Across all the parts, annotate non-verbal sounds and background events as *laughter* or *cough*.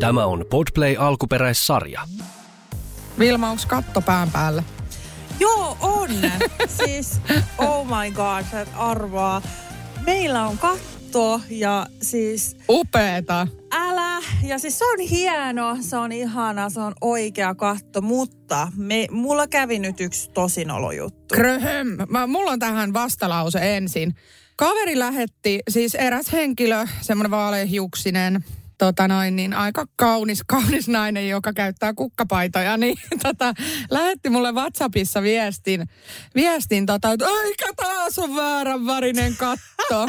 Tämä on Podplay alkuperäissarja. Vilma, onko katto pään päällä? Joo, on. *laughs* siis, oh my god, sä et arvaa. Meillä on katto ja siis Upeeta. älä. Ja siis se on hieno, se on ihana, se on oikea katto, mutta me, mulla kävi nyt yksi tosinolojuttu. Kröhöm. Mä, mulla on tähän vastalause ensin. Kaveri lähetti, siis eräs henkilö, semmoinen vaalehiuksinen, tota noin, niin aika kaunis, *laughs* kaunis nainen, joka käyttää kukkapaitoja, niin *laughs* tota, lähetti mulle WhatsAppissa viestin, viestin tota, että eikä taas on väärän värinen katto.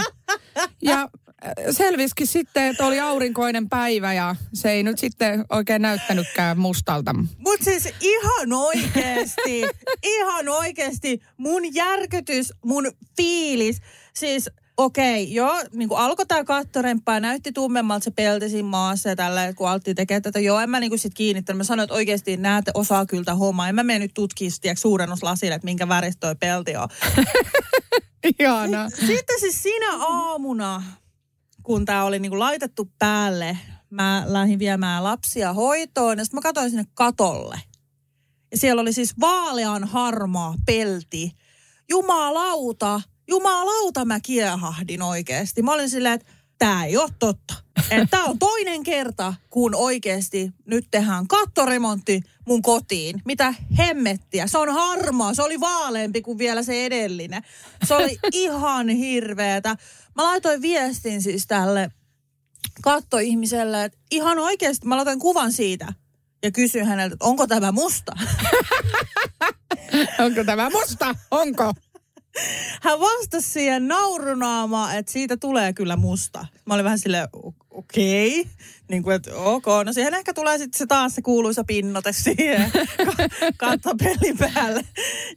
Ja äh, selvisikin sitten, että oli aurinkoinen päivä ja se ei nyt sitten oikein näyttänytkään mustalta. Mut siis ihan oikeesti, *laughs* ihan oikeesti mun järkytys, mun fiilis, siis okei, okay, joo, niin kuin alkoi tää kattorempaa, näytti tummemmalta se pelti siinä maassa ja tällä, kun alettiin tekemään tätä. Joo, en mä niin kuin sit kiinnittänyt. Mä sanoin, että oikeasti näette osaa kyllä tää homma. En mä mene nyt tutkia tiedätkö, suurennuslasille, että minkä väristä toi pelti on. *laughs* Ihana. Sitten siis siinä aamuna, kun tämä oli niinku laitettu päälle, mä lähdin viemään lapsia hoitoon ja sitten mä katsoin sinne katolle. Ja siellä oli siis vaalean harmaa pelti. Jumalauta, jumalauta mä kiehahdin oikeasti. Mä olin silleen, että tämä ei ole totta. Tämä on toinen kerta, kun oikeasti nyt tehdään kattoremontti mun kotiin. Mitä hemmettiä. Se on harmaa. Se oli vaaleampi kuin vielä se edellinen. Se oli ihan hirveetä. Mä laitoin viestin siis tälle kattoihmiselle, että ihan oikeasti mä laitoin kuvan siitä. Ja kysyin häneltä, että onko tämä musta? *laughs* Onko tämä musta? Onko? Hän vastasi siihen naurunaamaan, että siitä tulee kyllä musta. Mä olin vähän silleen, o- okei. Okay. Niin kuin, että ok. No siihen ehkä tulee sitten se taas se kuuluisa pinnote siihen *laughs* ka- kattopelin päälle,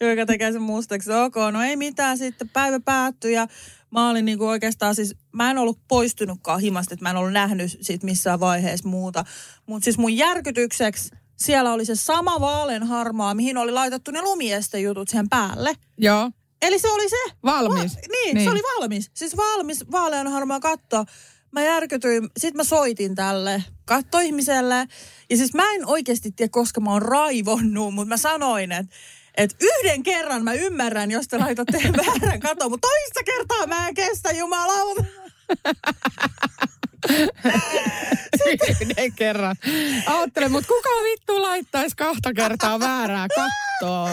joka tekee sen mustaksi. Ok, no ei mitään. Sitten päivä päättyi ja mä olin niinku oikeastaan siis, mä en ollut poistunutkaan himasta, että mä en ollut nähnyt siitä missään vaiheessa muuta. Mutta siis mun järkytykseksi siellä oli se sama vaaleanharmaa, mihin oli laitettu ne lumiestejutut siihen päälle. Joo. Eli se oli se. Valmis. Va- niin, niin, se oli valmis. Siis valmis vaaleanharmaa katto. Mä järkytyin. Sitten mä soitin tälle kattoihmiselle. Ja siis mä en oikeasti tiedä, koska mä oon raivonnut, mutta mä sanoin, että et yhden kerran mä ymmärrän, jos te laitatte *laughs* väärän katon, mutta toista kertaa mä en kestä, jumalauta. Yhden kerran. Aattele, mutta kuka vittu laittaisi kahta kertaa väärää kattoa?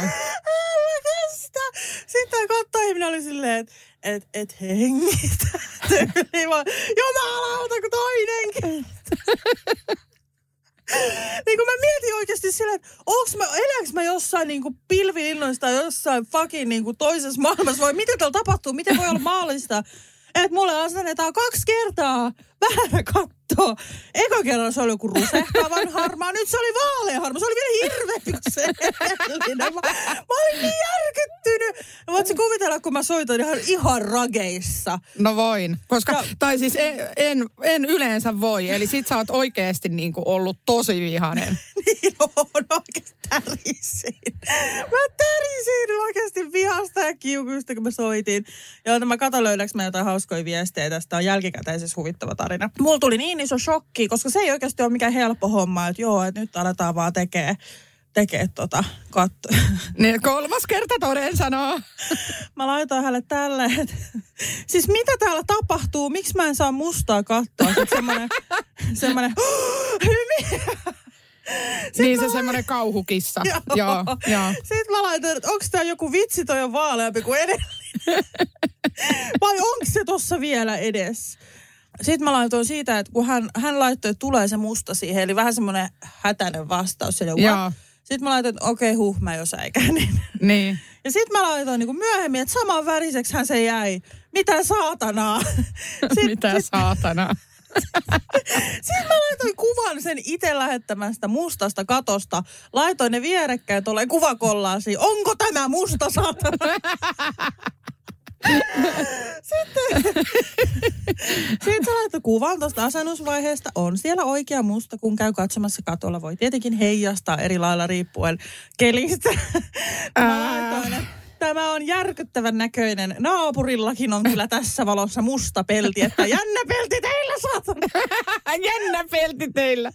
Kestä. Sitten kattoihminen oli silleen, että et, et hengitä. Jumalauta, kun toinen kerta. niin kun mä mietin oikeasti silleen, että onks mä, elääks mä jossain niinku pilvilinnoissa tai jossain fucking niinku toisessa maailmassa vai mitä täällä tapahtuu, miten voi olla mahdollista, *laughs* että mulle asennetaan kaksi kertaa väärä katto. Eka kerran se oli joku rusehtavan harmaa, nyt se oli vaalean harmaa. Se oli vielä hirveämpi kuin se edellinen. Mä, mä olin niin järkyttynyt. Voitko kuvitella, kun mä soitan ihan, ihan rageissa. No voin. Koska, No. tai siis en, en, en yleensä voi. Eli sit sä oot oikeesti niinku ollut tosi vihainen. *laughs* niin on oikeasti tärisin. Mä tärisin oikeasti vihasta ja kiukuista, kun mä soitin. Ja mä katson löydäks mä jotain hauskoja viestejä. Tästä on jälkikäteisessä huvittava tarina. Mulla tuli niin iso shokki, koska se ei oikeasti ole mikään helppo homma, että joo, että nyt aletaan vaan tekee tekee tota katto. *laughs* Niin kolmas kerta toden sanoo. *laughs* Mä laitoin hänelle tälle, että siis mitä täällä tapahtuu? Miksi mä en saa mustaa kattoa? Sitten semmoinen, *laughs* semmoinen, hyviä. niin se semmoinen kauhukissa. Joo. joo, joo. Sitten mä laitoin, että onko tämä joku vitsi toi on vaaleampi kuin edellinen? Vai onko se tossa vielä edes? Sitten mä laitoin siitä, että kun hän, hän laittoi, että tulee se musta siihen, eli vähän semmoinen hätäinen vastaus. Eli Joo. Sitten mä laitoin, että okei, okay, huh, mä jo säikänin. *laughs* Niin. Ja sitten mä laitoin niin kuin myöhemmin, että saman väriseksi hän se jäi. Mitä saatanaa? *laughs* Sit, Mitä saatana. *laughs* Sitten mä laitoin kuvan sen itse lähettämästä mustasta katosta. Laitoin ne vierekkäin tuolle kuvakollaasiin. Onko tämä musta saatana? Sitten, sitten se laittoi kuvan tuosta asennusvaiheesta. On siellä oikea musta, kun käy katsomassa katolla. Voi tietenkin heijastaa eri lailla riippuen kelistä. Mä Ää. laitoin, Tämä on järkyttävän näköinen. Naapurillakin on kyllä tässä valossa musta pelti, että jännä pelti teillä saatana. *laughs* Jännä pelti teillä.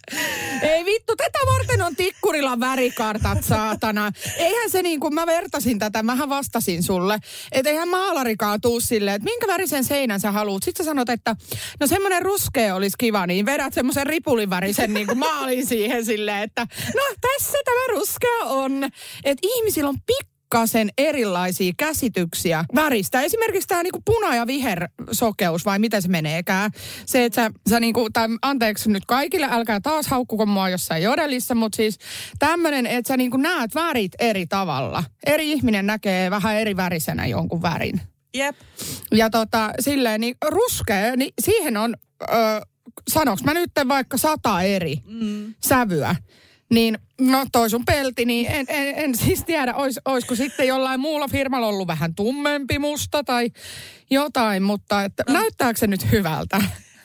Ei vittu, tätä varten on Tikkurilan värikartat, saatana. Eihän se niin kuin mä vertasin tätä, mähän vastasin sulle. Että eihän maalarikaan tuu silleen, että minkä värisen seinän sä haluat. Sitten sä sanot, että no semmoinen ruskea olisi kiva, niin vedät semmoisen ripulivärisen niin kuin maalin siihen silleen, että no tässä tämä ruskea on. Että ihmisillä on pikku pikkasen erilaisia käsityksiä väristä. Esimerkiksi tämä niinku puna- ja vihersokeus, vai miten se meneekään. Se, että sä, sä niinku, tai anteeksi nyt kaikille, älkää taas haukkuko mua jossain jodelissa, mutta siis tämmöinen, että sä niinku näet värit eri tavalla. Eri ihminen näkee vähän eri värisenä jonkun värin. Jep. Ja tota, silleen, niin ruskea, niin siihen on, ö, sanoks mä nyt vaikka sata eri mm. sävyä. Niin, no toi sun pelti, niin en, en, en siis tiedä, ois, olisiko sitten jollain muulla firmalla ollut vähän tummempi musta tai jotain, mutta että, no. näyttääkö se nyt hyvältä?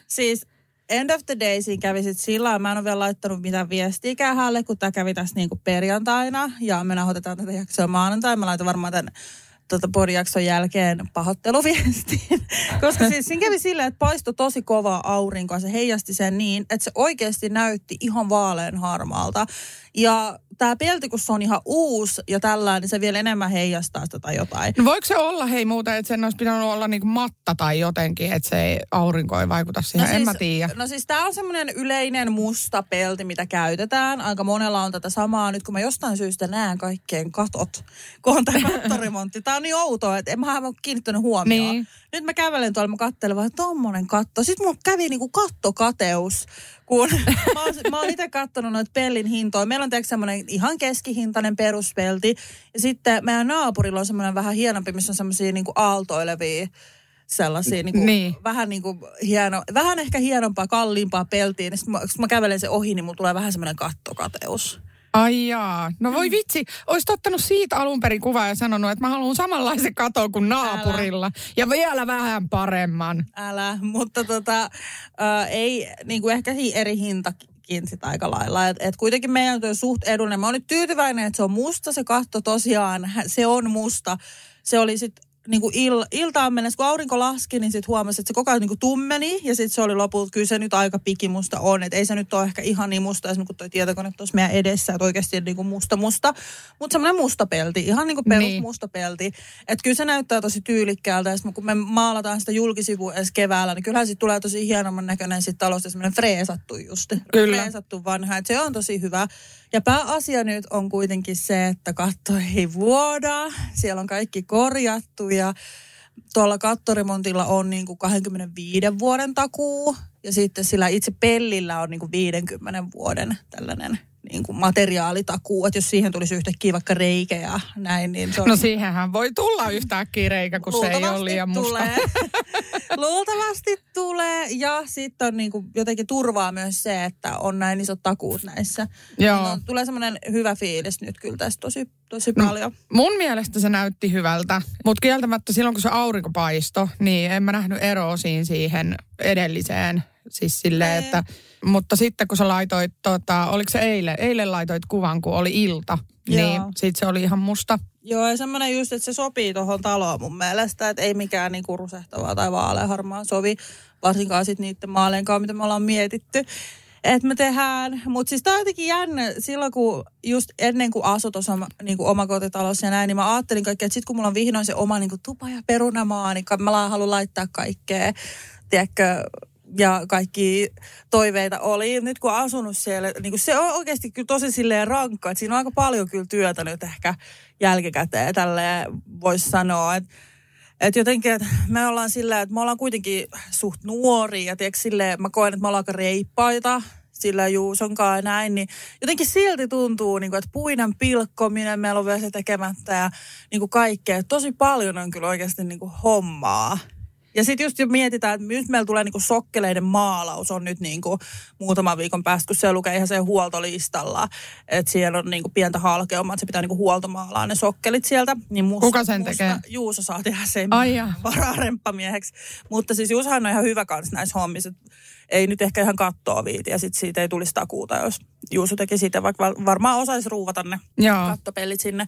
Siis end of the day siinä kävi sitten sillä mä en ole vielä laittanut mitään viestiä hänelle, kun tämä kävi tässä niinku perjantaina ja me nauhoitetaan tätä jaksoa maanantaina. Mä laitan varmaan tämän tuota podijakson jälkeen pahoitteluviestiin. *laughs* Koska siis siinä kävi silleen, että paistoi tosi kovaa aurinkoa. Se heijasti sen niin, että se oikeasti näytti ihan vaalean harmaalta. Ja tämä pelti, kun se on ihan uusi ja tällä, niin se vielä enemmän heijastaa sitä tai jotain. No voiko se olla hei muuta, että sen olisi pitänyt olla niinku matta tai jotenkin, että se ei, aurinko ei vaikuta siihen, no siis, en mä tiedä. No siis tämä on semmoinen yleinen musta pelti, mitä käytetään. Aika monella on tätä samaa. Nyt kun mä jostain syystä näen kaikkien katot, *laughs* kun on tämä kattoremontti. Tämä on niin outoa, että en mä ole kiinnittänyt huomioon. Niin. Nyt mä kävelen tuolla, mä katselen vaan, tommonen katto. Sitten mulla kävi niinku kattokateus, kun *laughs* mä oon, mä oon itse katsonut noita pellin hintoja. Meillä on tietysti semmoinen ihan keskihintainen peruspelti. Ja sitten meidän naapurilla on semmoinen vähän hienompi, missä on semmoisia niinku aaltoilevia sellaisia niin kuin, niin. vähän niin kuin hieno, vähän ehkä hienompaa, kalliimpaa peltiin. Sitten mä, kun mä kävelen se ohi, niin mulla tulee vähän semmoinen kattokateus. Ai jaa. No voi vitsi, olisit ottanut siitä alun perin kuvaa ja sanonut, että mä haluan samanlaisen katon kuin naapurilla. Älä. Ja vielä vähän paremman. Älä, mutta tota, äh, ei, niin kuin ehkä eri hinta sit aika lailla. Et, et kuitenkin meidän on suht edullinen. Mä oon nyt tyytyväinen, että se on musta se katto tosiaan. Se on musta. Se oli sitten niin kuin il, iltaan mennessä, kun aurinko laski, niin sitten huomasi, että se koko ajan niin kuin tummeni. Ja sitten se oli lopulta, kyllä se nyt aika pikimusta on. Että ei se nyt ole ehkä ihan niin musta, esimerkiksi kun tuo tietokone tuossa meidän edessä, että oikeasti niin kuin musta musta. Mutta semmoinen musta pelti, ihan niin kuin perus niin. musta pelti. Että kyllä se näyttää tosi tyylikkäältä. Ja kun me maalataan sitä julkisivua edes keväällä, niin kyllähän sitten tulee tosi hienomman näköinen sitten talosta semmoinen freesattu just. Kyllä. Freesattu vanha. Että se on tosi hyvä. Ja pääasia nyt on kuitenkin se, että katto ei vuoda. Siellä on kaikki korjattu ja tuolla kattoremontilla on niin kuin 25 vuoden takuu. Ja sitten sillä itse pellillä on niin kuin 50 vuoden tällainen niin kuin materiaalitakuu, että jos siihen tulisi yhtäkkiä vaikka reikä ja näin, niin se on... No siihenhän voi tulla yhtäkkiä reikä, kun se ei ole liian musta. Tulee. *laughs* Luultavasti tulee ja sitten on niin kuin jotenkin turvaa myös se, että on näin isot takuut näissä. Joo. No, tulee semmoinen hyvä fiilis nyt kyllä tästä tosi, tosi no, paljon. Mun mielestä se näytti hyvältä, mutta kieltämättä silloin kun se aurinko paisto, niin en mä nähnyt eroa siinä siihen edelliseen. Siis silleen, että mutta sitten kun sä laitoit, tota, oliko se eilen, eilen laitoit kuvan, kun oli ilta, niin Joo. niin sitten se oli ihan musta. Joo, ja semmoinen just, että se sopii tuohon taloon mun mielestä, että ei mikään niinku rusehtavaa tai vaaleanharmaa sovi, varsinkaan sitten niiden maaleenkaan, mitä me ollaan mietitty että me tehdään. Mutta siis tämä on jotenkin jännä, silloin kun just ennen kuin asui tuossa niin omakotitalossa ja näin, niin mä ajattelin kaikkea, että sitten kun mulla on vihdoin se oma niin kuin tupa ja perunamaa, niin mä haluan laittaa kaikkea, tiedätkö, ja kaikki toiveita oli. Nyt kun asunut siellä, niin kuin se on oikeasti kyllä tosi silleen rankka, että siinä on aika paljon kyllä työtä nyt ehkä jälkikäteen tälle voisi sanoa, että et jotenkin, että me ollaan sillä, että me ollaan kuitenkin suht nuoria ja tiedätkö, silleen, mä koen, että me ollaan aika reippaita sillä Juusonkaan ja näin, niin jotenkin silti tuntuu, niin kuin, että puinen pilkkominen meillä on vielä se tekemättä ja niin kuin kaikkea. Tosi paljon on kyllä oikeasti niin kuin hommaa. Ja sitten just mietitään, että nyt meillä tulee niinku sokkeleiden maalaus on nyt niinku muutama viikon päästä, kun se lukee ihan sen huoltolistalla. Että siellä on niinku pientä halkeumaa, että se pitää niinku huoltomaalaa ne sokkelit sieltä. Niin musta, Kuka sen musta, tekee? Juuso saa tehdä sen Ai *laughs* varaa remppamieheksi. Mutta siis Juusohan on ihan hyvä kanssa näissä hommissa. Ei nyt ehkä ihan kattoa viiti ja sitten siitä ei tulisi takuuta, jos Juuso teki siitä, vaikka varmaan osaisi ruuvata ne Joo. kattopellit sinne.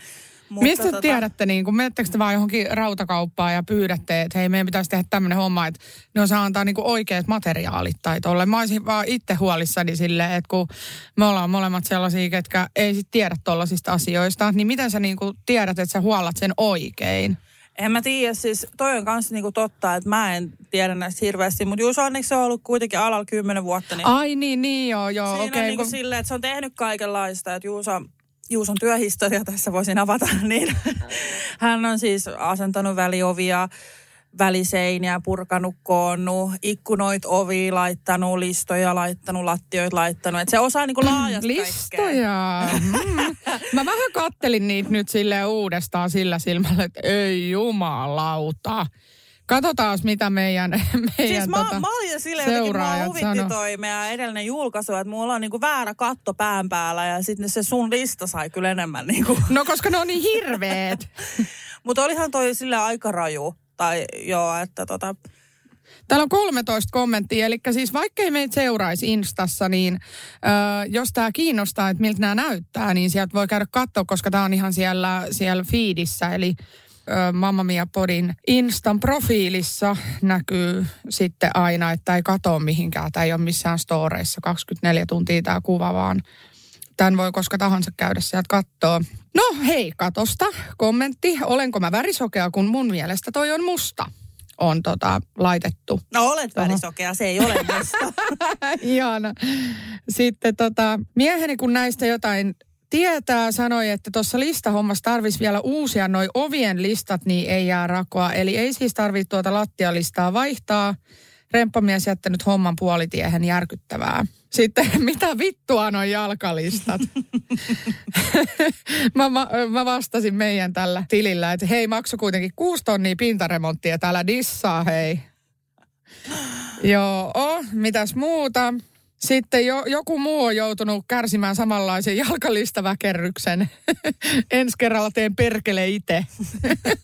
Mutta Mistä tota... tiedätte, niin kun menettekö te vaan johonkin rautakauppaan ja pyydätte, että hei, meidän pitäisi tehdä tämmöinen homma, että ne osaa antaa niin oikeat materiaalit tai tolle. Mä olisin vaan itse huolissani silleen, että kun me ollaan molemmat sellaisia, ketkä ei sit tiedä tollaisista asioista, niin miten sä niin tiedät, että sä huollat sen oikein? En mä tiedä, siis toi on kanssa niinku totta, että mä en tiedä näistä hirveästi, mutta Juuso onneksi on ollut kuitenkin alalla kymmenen vuotta. Niin Ai niin, niin joo, joo. Siinä okay, on niinku kun... silleen, että se on tehnyt kaikenlaista, että Juuso Juuson työhistoria tässä voisin avata, *laughs* niin hän on siis asentanut väliovia, väliseiniä, purkanut, koonnut, ikkunoit ovi, laittanut listoja, laittanut lattioita, laittanut. Että se osaa niinku laajasti Listoja. Mm. Mä vähän kattelin niitä nyt sille uudestaan sillä silmällä, että ei jumalauta. Katsotaan, mitä meidän, *laughs* meidän siis mä, tota, mä olin silleen jotenkin, mua huvitti toi meidän edellinen julkaisu, että mulla on niinku väärä katto pään päällä ja sitten se sun lista sai kyllä enemmän niinku. *laughs* No koska ne on niin hirveet. *laughs* Mutta olihan toi sille aika raju. Tai joo, että tota... Täällä on 13 kommenttia, eli siis vaikkei meitä seuraisi Instassa, niin ö, jos tämä kiinnostaa, että miltä nämä näyttää, niin sieltä voi käydä katsoa, koska tämä on ihan siellä, siellä feedissä, eli Mamma Mia Podin Instan profiilissa näkyy sitten aina, että ei katoa mihinkään. Tämä ei ole missään storeissa 24 tuntia tämä kuva, vaan tämän voi koska tahansa käydä sieltä katsoa. No hei, katosta kommentti. Olenko mä värisokea, kun mun mielestä toi on musta? on tota, laitettu. No olet värisokea, se ei ole musta. *laughs* Ihana. Sitten tota, mieheni kun näistä jotain tietää, sanoi, että tuossa listahommassa tarvisi vielä uusia noi ovien listat, niin ei jää rakoa. Eli ei siis tarvitse tuota lattialistaa vaihtaa. Remppamies jättänyt homman puolitiehen järkyttävää. Sitten *laughs* mitä vittua noin jalkalistat? *laughs* mä, mä, mä, vastasin meidän tällä tilillä, että hei maksu kuitenkin kuusi tonnia pintaremonttia, täällä dissaa hei. Joo, oh, mitäs muuta? Sitten jo, joku muu on joutunut kärsimään samanlaisen jalkalistaväkerryksen. *laughs* Ensi kerralla teen perkele itse.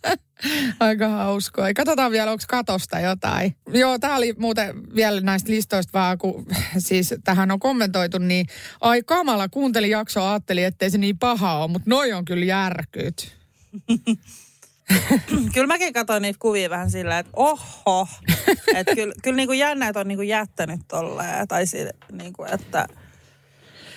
*laughs* Aika hauskoa. Katsotaan vielä, onko katosta jotain. Joo, tämä oli muuten vielä näistä listoista vaan, kun siis tähän on kommentoitu, niin ai kamala, kuuntelin jaksoa, ajattelin, ettei se niin paha ole, mutta noi on kyllä järkyt. *laughs* *laughs* kyllä mäkin katsoin niitä kuvia vähän sillä, että oho. *laughs* että kyllä, kyllä niin kuin jännä, että on niin kuin jättänyt tolleen. Tai sille, niin kuin, että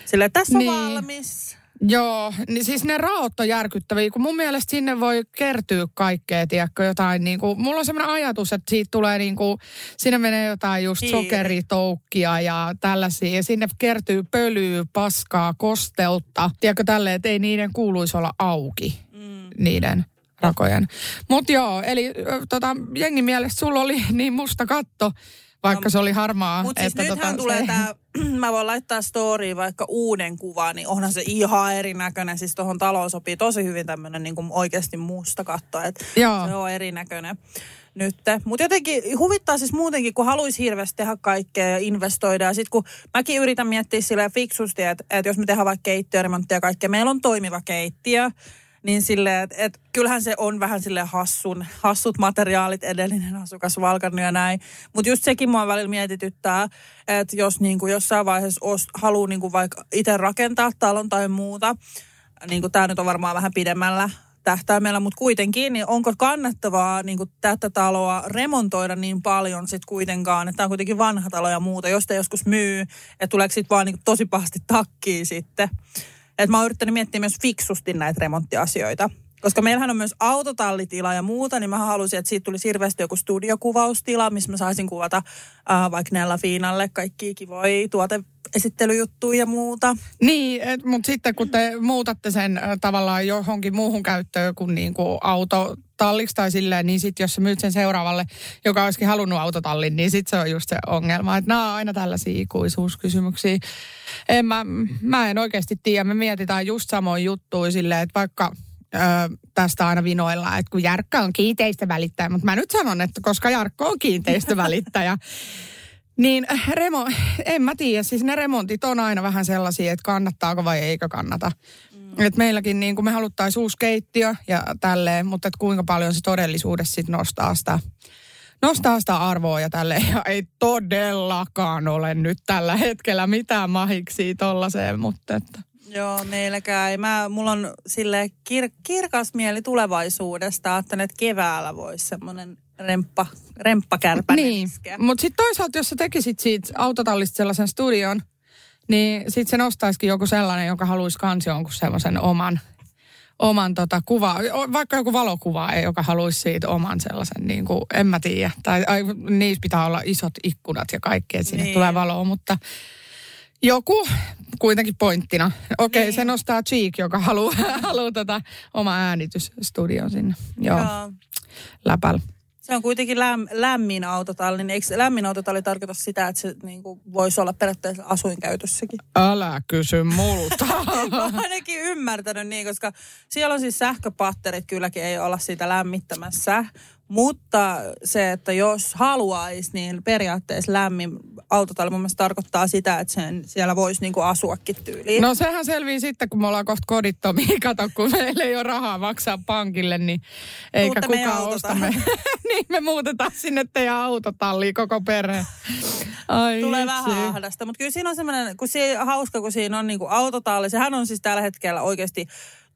sille, tässä on niin. valmis. Joo, niin siis ne raot on järkyttäviä, kun mun mielestä sinne voi kertyä kaikkea, tiedätkö, jotain niin kuin, mulla on sellainen ajatus, että siitä tulee niin kuin, sinne menee jotain just niin. sokeritoukkia ja tällaisia, ja sinne kertyy pölyä, paskaa, kosteutta, tiedätkö, tälleen, että ei niiden kuuluisi olla auki, mm. niiden rakojen. Mutta joo, eli tota, jengi mielestä sulla oli *laughs* niin musta katto, vaikka no, se oli harmaa. Mutta siis nythän tota, tulee se... tämä, *clears throat* mä voin laittaa storyin vaikka uuden kuvan, niin onhan se ihan erinäköinen. Siis tuohon taloon sopii tosi hyvin tämmöinen niin oikeasti musta katto, että se on erinäköinen nyt. Mutta jotenkin huvittaa siis muutenkin, kun haluaisi hirveästi tehdä kaikkea ja investoida. Ja sitten kun mäkin yritän miettiä sille fiksusti, että, että jos me tehdään vaikka keittiöremonttia ja kaikkea, meillä on toimiva keittiö, niin silleen, että et, kyllähän se on vähän sille hassun, hassut materiaalit, edellinen asukas valkannut ja näin. Mutta just sekin mua välillä mietityttää, että jos niinku jossain vaiheessa os, haluaa niinku vaikka itse rakentaa talon tai muuta, niin tämä nyt on varmaan vähän pidemmällä tähtäimellä, mutta kuitenkin, niin onko kannattavaa niin kuin tätä taloa remontoida niin paljon sitten kuitenkaan, että tämä on kuitenkin vanha talo ja muuta, jos te joskus myy, että tuleeko sitten vaan niin tosi pahasti takkiin sitten. Että mä oon yrittänyt miettiä myös fiksusti näitä remonttiasioita. Koska meillähän on myös autotallitila ja muuta, niin mä halusin, että siitä tulisi hirveästi joku studiokuvaustila, missä mä saisin kuvata äh, vaikka Nella Fiinalle kaikki kivoja tuoteesittelyjuttuja ja muuta. Niin, mutta sitten kun te muutatte sen äh, tavallaan johonkin muuhun käyttöön kuin, niin kuin auto talliksi tai silleen, niin sitten jos sä myyt sen seuraavalle, joka olisikin halunnut autotallin, niin sitten se on just se ongelma. Että nämä on aina tällaisia ikuisuuskysymyksiä. En mä, mä en oikeasti tiedä. Me mietitään just samoin juttuja silleen, että vaikka ö, tästä aina vinoillaan, että kun Jarkka on kiinteistövälittäjä, mutta mä nyt sanon, että koska Jarkko on kiinteistövälittäjä, *laughs* niin remo, en mä tiedä, siis ne remontit on aina vähän sellaisia, että kannattaako vai eikö kannata. Mm. Et meilläkin niin kuin me haluttaisiin uusi keittiö ja tälleen, mutta et kuinka paljon se todellisuudessa sit nostaa sitä, nostaa sitä arvoa ja tälleen. Ja ei todellakaan ole nyt tällä hetkellä mitään mahiksi tollaiseen, mutta että. Joo, meilläkään ei. Mä, mulla on sille kir, kirkas mieli tulevaisuudesta. Että keväällä voisi semmoinen remppa, remppakärpänen Niin, mutta sitten toisaalta, jos sä tekisit siitä autotallista sellaisen studion, niin sitten se nostaisikin joku sellainen, joka haluaisi kans jonkun semmoisen oman, oman tota kuva, vaikka joku valokuva, joka haluaisi siitä oman sellaisen, niin kuin, en mä tiedä. Tai ai, niissä pitää olla isot ikkunat ja kaikki, että sinne Niin. tulee valoa, mutta joku kuitenkin pointtina. Okei, Niin. se nostaa Cheek, joka haluaa, *laughs* haluaa tota oma äänitysstudion sinne. Joo, Joo. Joo. läpällä. Se on kuitenkin läm, lämmin autotalli, niin eikö lämmin autotalli tarkoita sitä, että se niin kuin, voisi olla periaatteessa asuinkäytössäkin? Älä kysy multa. *laughs* Mä oon ainakin ymmärtänyt niin, koska siellä on siis sähköpatterit kylläkin ei olla siitä lämmittämässä. Mutta se, että jos haluaisi, niin periaatteessa lämmin autotalli mun mielestä tarkoittaa sitä, että sen siellä voisi niinku asuakin tyyliin. No sehän selvii sitten, kun me ollaan kohta kodittomia. *laughs* Kato, kun meillä ei ole rahaa maksaa pankille, niin eikä meidän kukaan osta me. *laughs* niin me muutetaan sinne teidän autotalliin koko perhe. Ai Tulee vitsi. vähän ahdasta, mutta kyllä siinä on semmoinen, kun se hauska, kun siinä on niinku autotalli. Sehän on siis tällä hetkellä oikeasti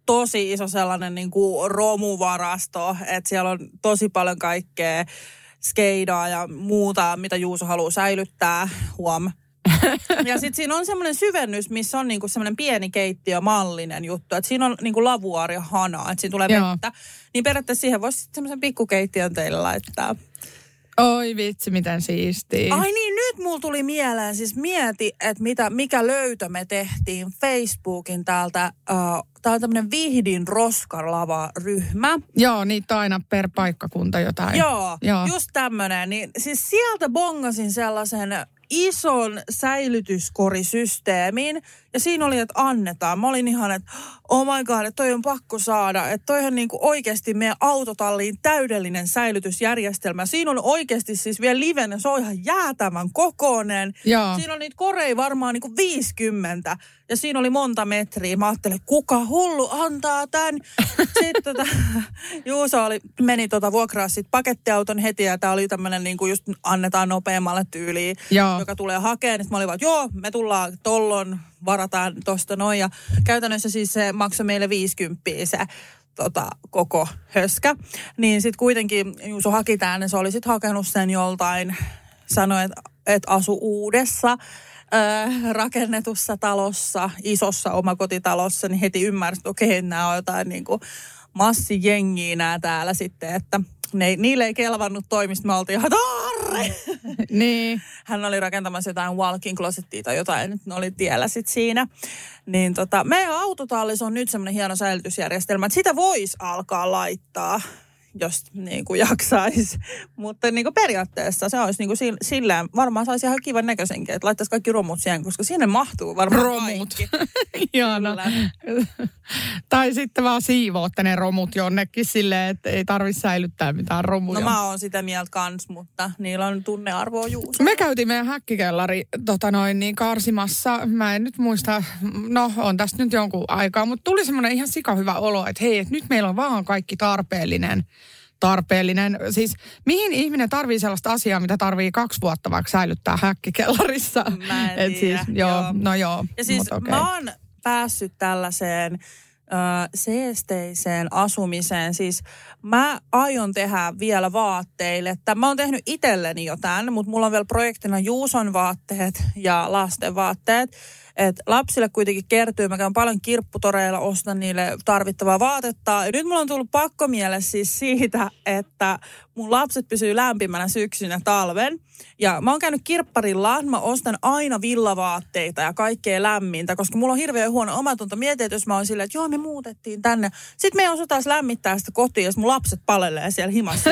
tosi iso sellainen niinku romuvarasto, että siellä on tosi paljon kaikkea skeidaa ja muuta, mitä Juuso haluaa säilyttää, huom. *laughs* Ja sitten siinä on semmoinen syvennys, missä on niinku semmoinen pieni keittiömallinen juttu. Että siinä on niinku lavuaari ja hana, että siinä tulee Joo. vettä. Niin periaatteessa siihen voisi semmoisen pikkukeittiön teille laittaa. Oi vitsi, miten siistiä. Ai niin, nyt mulla tuli mieleen, siis mieti, että mitä, mikä löytö me tehtiin Facebookin täältä. Uh, Tämä on tämmöinen Vihdin roskalava-ryhmä. Joo, niitä on aina per paikkakunta jotain. Joo, Joo. just tämmöinen. Niin, siis sieltä bongasin sellaisen ison säilytyskorisysteemin. Ja siinä oli, että annetaan. Mä olin ihan, että oh my god, että toi on pakko saada. Että toi on niinku oikeasti meidän autotalliin täydellinen säilytysjärjestelmä. Siinä on oikeasti siis vielä livenä, se on ihan jäätävän kokoinen. Joo. Siinä on niitä koreja varmaan niinku 50. Ja siinä oli monta metriä. Mä ajattelin, kuka hullu antaa tämän. *laughs* Sitten tota, Juuso oli, meni tota vuokraa sit pakettiauton heti ja tää oli tämmönen niinku just annetaan nopeammalle tyyliin, Joo. joka tulee hakemaan. Niin sit mä olin vaan, että joo, me tullaan tollon, varataan tosta noin. Ja käytännössä siis se maksoi meille 50 se tota, koko höskä. Niin sitten kuitenkin Juuso haki tämän, niin se oli sitten hakenut sen joltain, sanoi, että et asu uudessa rakennetussa talossa, isossa omakotitalossa, niin heti ymmärsi, että okei, nämä on jotain niin kuin massijengiä nämä täällä sitten, että ne, ei- niille ei kelvannut toimista. Me oltiin ihan, arre! *laughs* Niin. Hän oli rakentamassa jotain walk-in closettia tai jotain, nyt ne oli tiellä sit siinä. Niin tota, meidän autotallissa on nyt semmoinen hieno säilytysjärjestelmä, että sitä voisi alkaa laittaa jos niin kuin jaksaisi. *laughs* Mutta niin kuin periaatteessa se olisi niin kuin sil- silleen, varmaan saisi ihan kivan näköisenkin, että laittaisi kaikki romut siihen, koska sinne mahtuu varmaan Romut. *laughs* *laughs* tai sitten vaan siivootte ne romut jonnekin silleen, että ei tarvitse säilyttää mitään romuja. No mä oon sitä mieltä kans, mutta niillä on tunnearvoa juuso. Me käytiin meidän häkkikellari tota noin, niin karsimassa. Mä en nyt muista, no on tästä nyt jonkun aikaa, mutta tuli semmoinen ihan sikahyvä olo, että hei, että nyt meillä on vaan kaikki tarpeellinen. Tarpeellinen. Siis mihin ihminen tarvii sellaista asiaa, mitä tarvii kaksi vuotta vaikka säilyttää häkkikellarissa? Mä en Et siis, joo, joo. no joo. Ja siis okei. mä oon päässyt tällaiseen ö, seesteiseen asumiseen. Siis mä aion tehdä vielä vaatteille. Että mä oon tehnyt itselleni jo tämän, mutta mulla on vielä projektina Juuson vaatteet ja lasten vaatteet. Et lapsille kuitenkin kertyy, mä käyn paljon kirpputoreilla, ostan niille tarvittavaa vaatetta. Ja nyt mulla on tullut pakko siis siitä, että mun lapset pysyy lämpimänä syksynä talven. Ja mä oon käynyt kirpparilla, mä ostan aina villavaatteita ja kaikkea lämmintä, koska mulla on hirveän huono omatunto. Mietin, että jos mä oon silleen, että joo, me muutettiin tänne. Sitten me ei osata lämmittää sitä kotiin, jos mun lapset palelee siellä himassa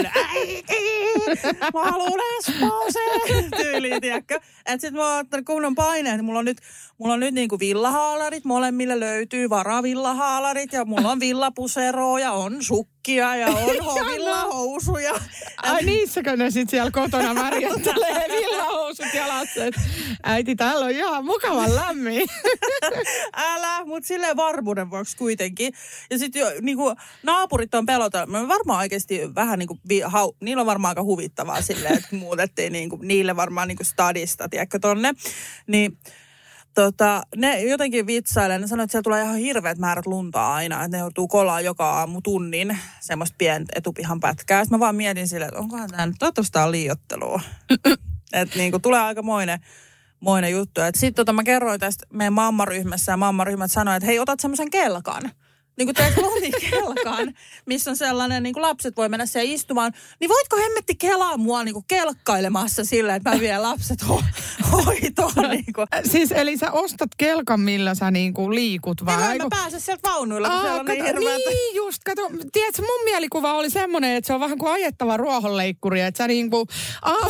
mä haluun Espooseen tyyliin, tiedätkö? Että sit mä oon ottanut kunnon paineen. Mulla on nyt, mulla on nyt niinku villahaalarit, molemmille löytyy varavillahaalarit ja mulla on villapuseroa ja on sukkia ja *laughs* on hovilla housuja. Ai niissäkö ne sitten siellä kotona märjättelee *laughs* villahousut jalassa? Et, äiti, täällä on ihan mukavan lämmin. *laughs* Älä, mutta silleen varmuuden vuoksi kuitenkin. Ja sitten niinku, naapurit on pelota. Me varmaan oikeasti vähän niinku, vi, hau, niillä on varmaan aika huvittavaa silleen, että muutettiin niinku, niille varmaan niinku stadista, tiedätkö tonne. Niin tota, ne jotenkin vitsailee, ne sanoo, että siellä tulee ihan hirveät määrät lunta aina, että ne joutuu kolaa joka aamu tunnin semmoista pientä etupihan pätkää. Sitten mä vaan mietin silleen, että onkohan tämä nyt, toivottavasti on liiottelua. *clears throat* että niinku tulee aika moinen, moinen juttu. Sitten tota, mä kerroin tästä meidän mammaryhmässä ja mammaryhmät sanoi, että hei, otat semmoisen kelkan niin kuin teet lumikelkan, missä on sellainen, niin kuin lapset voi mennä siellä istumaan, niin voitko hemmetti kelaa mua niin kuin kelkkailemassa sillä, että mä vien lapset ho- hoitoon? Niin kuin. Siis eli sä ostat kelkan, millä sä niin kuin liikut vai? Ei mä pääse sieltä vaunuilla, kun Aa, siellä on niin kato, hirveät... niin just, kato, tiedätkö, mun mielikuva oli semmoinen, että se on vähän kuin ajettava ruohonleikkuri, että sä niin kuin, aa, *laughs*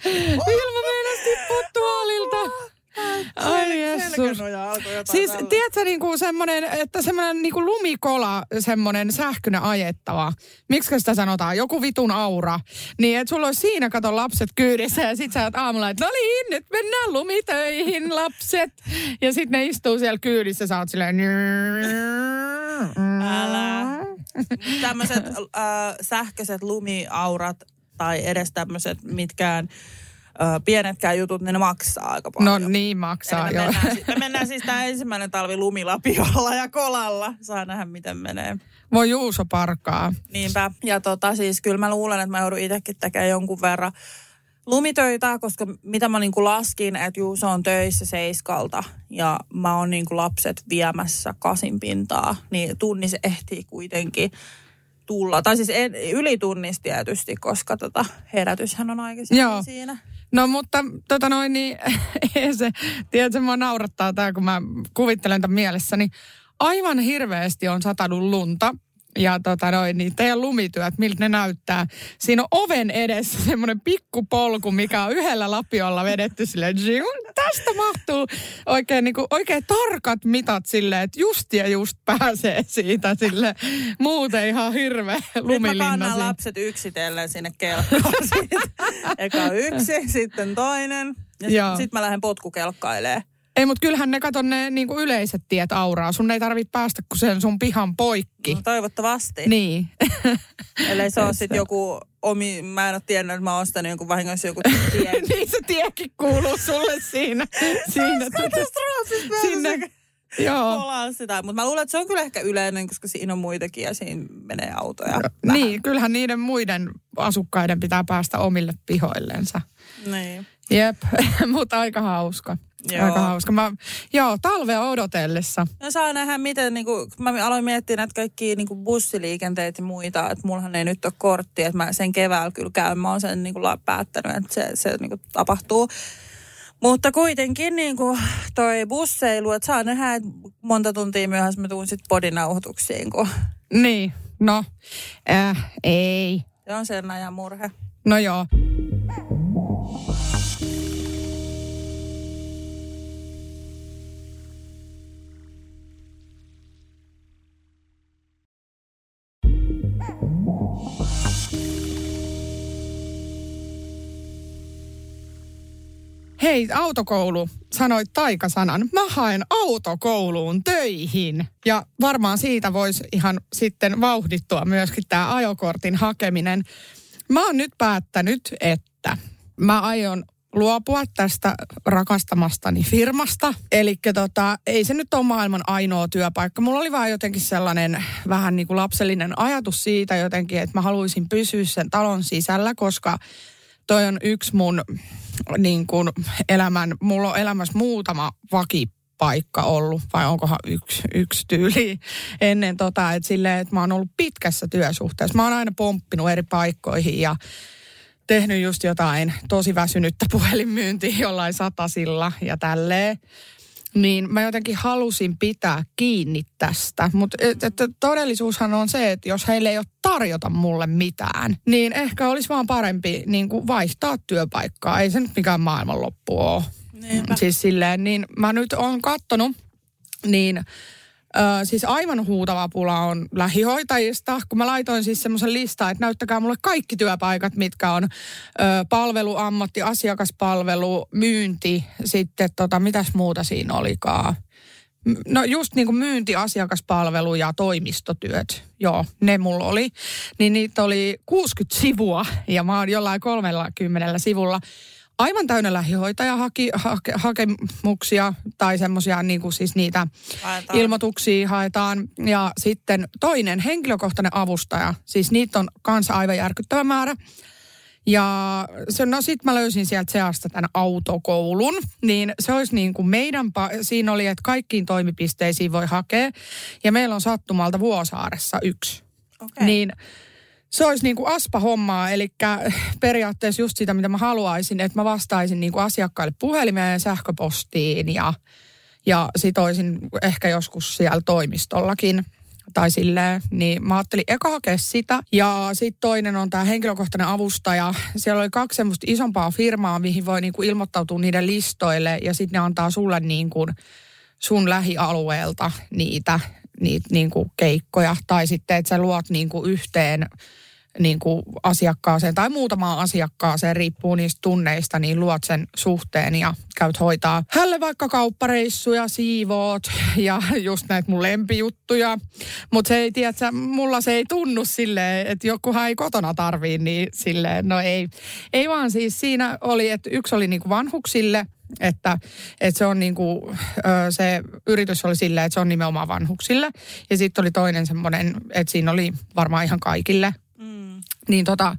*laughs* Vilma meinasi tippua tuolilta. Ai jotain Siis tällä. tiedätkö niinku semmoinen, että semmoinen niinku lumikola, semmoinen sähköinen ajettava. Miksi sitä sanotaan? Joku vitun aura. Niin, että sulla olisi siinä kato lapset kyydissä ja sit sä oot aamulla, että no niin, nyt mennään lumitöihin lapset. Ja sitten ne istuu siellä kyydissä, sä oot silleen... Älä. Tämmöiset äh, sähköiset lumiaurat tai edes tämmöiset mitkään äh, pienetkään jutut, niin ne maksaa aika No paljon. niin maksaa Eli me, jo. mennään, me mennään siis tämä ensimmäinen talvi lumilapiolla ja kolalla. Saa nähdä, miten menee. Voi Juuso parkaa. Niinpä. Ja tota siis kyllä mä luulen, että mä joudun itsekin tekemään jonkun verran lumitöitä, koska mitä mä niinku laskin, että Juuso on töissä seiskalta ja mä oon niinku lapset viemässä kasin pintaa, niin tunni se ehtii kuitenkin tulla. Tai siis en, yli tunnista tietysti, koska tota, herätyshän on aikaisemmin Joo. siinä. No mutta tota noin niin, *laughs* se, tiedätkö, mua naurattaa tämä, kun mä kuvittelen tämän mielessäni. Aivan hirveästi on satanut lunta. Ja tota noin, niin teidän lumityöt, miltä ne näyttää. Siinä on oven edessä *laughs* semmoinen pikkupolku, mikä on yhdellä lapiolla vedetty silleen, tästä mahtuu oikein, niin kuin, oikein tarkat mitat silleen, että just ja just pääsee siitä sille Muuten ihan hirveä Nyt mä lumilinna kannan siinä. lapset yksitellen sinne kelkkaan. *laughs* Eka yksi, sitten toinen. Ja sitten sit mä lähden potkukelkkailemaan. Ei, mutta kyllähän ne kato ne niinku yleiset tiet auraa. Sun ei tarvitse päästä kuin sen sun pihan poikki. No, toivottavasti. Niin. *laughs* Ellei se ole sitten joku omi, mä en ole tiennyt, että mä oon ostanut jonkun vahingossa joku tie. *laughs* niin se tiekin kuuluu sulle siinä. *laughs* siinä Katastrofista sinne. Joo. Ollaan sitä. Mutta mä luulen, että se on kyllä ehkä yleinen, koska siinä on muitakin ja siinä menee autoja. vähän. Niin, kyllähän niiden muiden asukkaiden pitää päästä omille pihoillensa. Niin. Jep, mutta aika hauska. Joo. Aika hauska. Mä, joo, talvea odotellessa. No saa nähdä, miten, niin kuin, mä aloin miettiä näitä kaikkia niin kuin bussiliikenteitä ja muita, että mullahan ei nyt ole korttia, että mä sen keväällä kyllä käyn, mä oon sen niin kuin, päättänyt, että se, se niin kuin, tapahtuu. Mutta kuitenkin niin kuin, toi busseilu, että saa nähdä, että monta tuntia myöhässä mä tuun sitten podinauhoituksiin, kun Niin, no, äh, ei. se on sen ajan murhe. No joo. Hei, autokoulu, sanoit taikasanan. Mä haen autokouluun töihin. Ja varmaan siitä voisi ihan sitten vauhdittua myöskin tämä ajokortin hakeminen. Mä oon nyt päättänyt, että mä aion luopua tästä rakastamastani firmasta. Eli tota, ei se nyt ole maailman ainoa työpaikka. Mulla oli vaan jotenkin sellainen vähän niin kuin lapsellinen ajatus siitä jotenkin, että mä haluaisin pysyä sen talon sisällä, koska toi on yksi mun niin kuin elämän, mulla on elämässä muutama vakipaikka ollut, vai onkohan yksi, yksi tyyli ennen tota, että silleen, että mä oon ollut pitkässä työsuhteessa. Mä oon aina pomppinut eri paikkoihin ja tehnyt just jotain tosi väsynyttä puhelinmyyntiä jollain satasilla ja tälleen. Niin mä jotenkin halusin pitää kiinni tästä. Mutta todellisuushan on se, että jos heille ei ole tarjota mulle mitään, niin ehkä olisi vaan parempi niin kuin vaihtaa työpaikkaa. Ei se nyt mikään maailmanloppu ole. Niinpä. Siis silleen, niin mä nyt oon kattonut, niin Ö, siis aivan huutava pula on lähihoitajista, kun mä laitoin siis semmoisen listan, että näyttäkää mulle kaikki työpaikat, mitkä on ö, palvelu, ammatti, asiakaspalvelu, myynti, sitten tota, mitäs muuta siinä olikaan. No just niin kuin myynti, asiakaspalvelu ja toimistotyöt. Joo, ne mulla oli. Niin niitä oli 60 sivua ja mä oon jollain 30 sivulla. Aivan täynnä lähihoitaja haki, hake, hakemuksia tai semmoisia niin kuin siis niitä Haetaan. ilmoituksia haetaan. Ja sitten toinen henkilökohtainen avustaja, siis niitä on kanssa aivan järkyttävä määrä. Ja se, no sit mä löysin sieltä seasta tämän autokoulun, niin se olisi niin kuin meidän, siinä oli, että kaikkiin toimipisteisiin voi hakea. Ja meillä on sattumalta Vuosaaressa yksi. Okei. Niin se olisi niin kuin aspa-hommaa, eli periaatteessa just sitä, mitä mä haluaisin, että mä vastaisin niin kuin asiakkaille puhelimeen ja sähköpostiin ja, ja sit olisin ehkä joskus siellä toimistollakin tai silleen, niin mä ajattelin eka hakea sitä. Ja sitten toinen on tämä henkilökohtainen avustaja. Siellä oli kaksi semmoista isompaa firmaa, mihin voi niinku ilmoittautua niiden listoille ja sitten ne antaa sulle niinku sun lähialueelta niitä, niitä niinku keikkoja. Tai sitten, että sä luot niinku yhteen niin kuin asiakkaaseen tai muutamaan asiakkaaseen, riippuu niistä tunneista, niin luot sen suhteen ja käyt hoitaa hälle vaikka kauppareissuja, siivoot ja just näitä mun lempijuttuja. Mutta se ei, tiedä, mulla se ei tunnu silleen, että jokuhan ei kotona tarvii, niin silleen, no ei. Ei vaan siis siinä oli, että yksi oli niinku vanhuksille, että, että se on niinku, se yritys oli silleen, että se on nimenomaan vanhuksille. Ja sitten oli toinen semmoinen, että siinä oli varmaan ihan kaikille. Niin tota,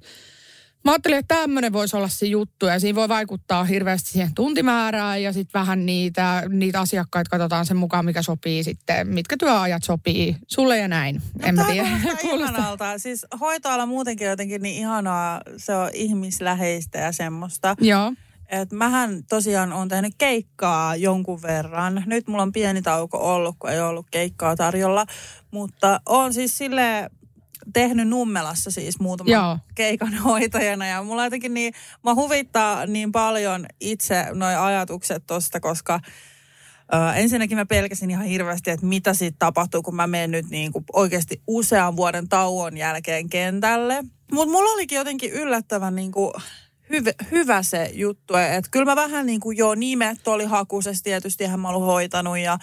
mä ajattelin, että tämmöinen voisi olla se juttu ja siinä voi vaikuttaa hirveästi siihen tuntimäärään ja sitten vähän niitä, niitä asiakkaita katsotaan sen mukaan, mikä sopii sitten, mitkä työajat sopii sulle ja näin. No, en mä tiedä. kuulostaa. *laughs* Siis hoitoala muutenkin jotenkin niin ihanaa. Se on ihmisläheistä ja semmoista. Joo, Et mähän tosiaan on tehnyt keikkaa jonkun verran. Nyt mulla on pieni tauko ollut, kun ei ollut keikkaa tarjolla. Mutta on siis sille tehnyt Nummelassa siis muutaman Joo. keikan hoitajana. Ja mulla jotenkin niin, mä huvittaa niin paljon itse noi ajatukset tosta, koska Ö, ensinnäkin mä pelkäsin ihan hirveästi, että mitä siitä tapahtuu, kun mä menen nyt niin kuin oikeasti usean vuoden tauon jälkeen kentälle. Mutta mulla olikin jotenkin yllättävän niin kuin hyvä, hyvä se juttu, että kyllä mä vähän niin kuin jo nimet oli hakusesti, tietysti eihän mä ollut hoitanut ja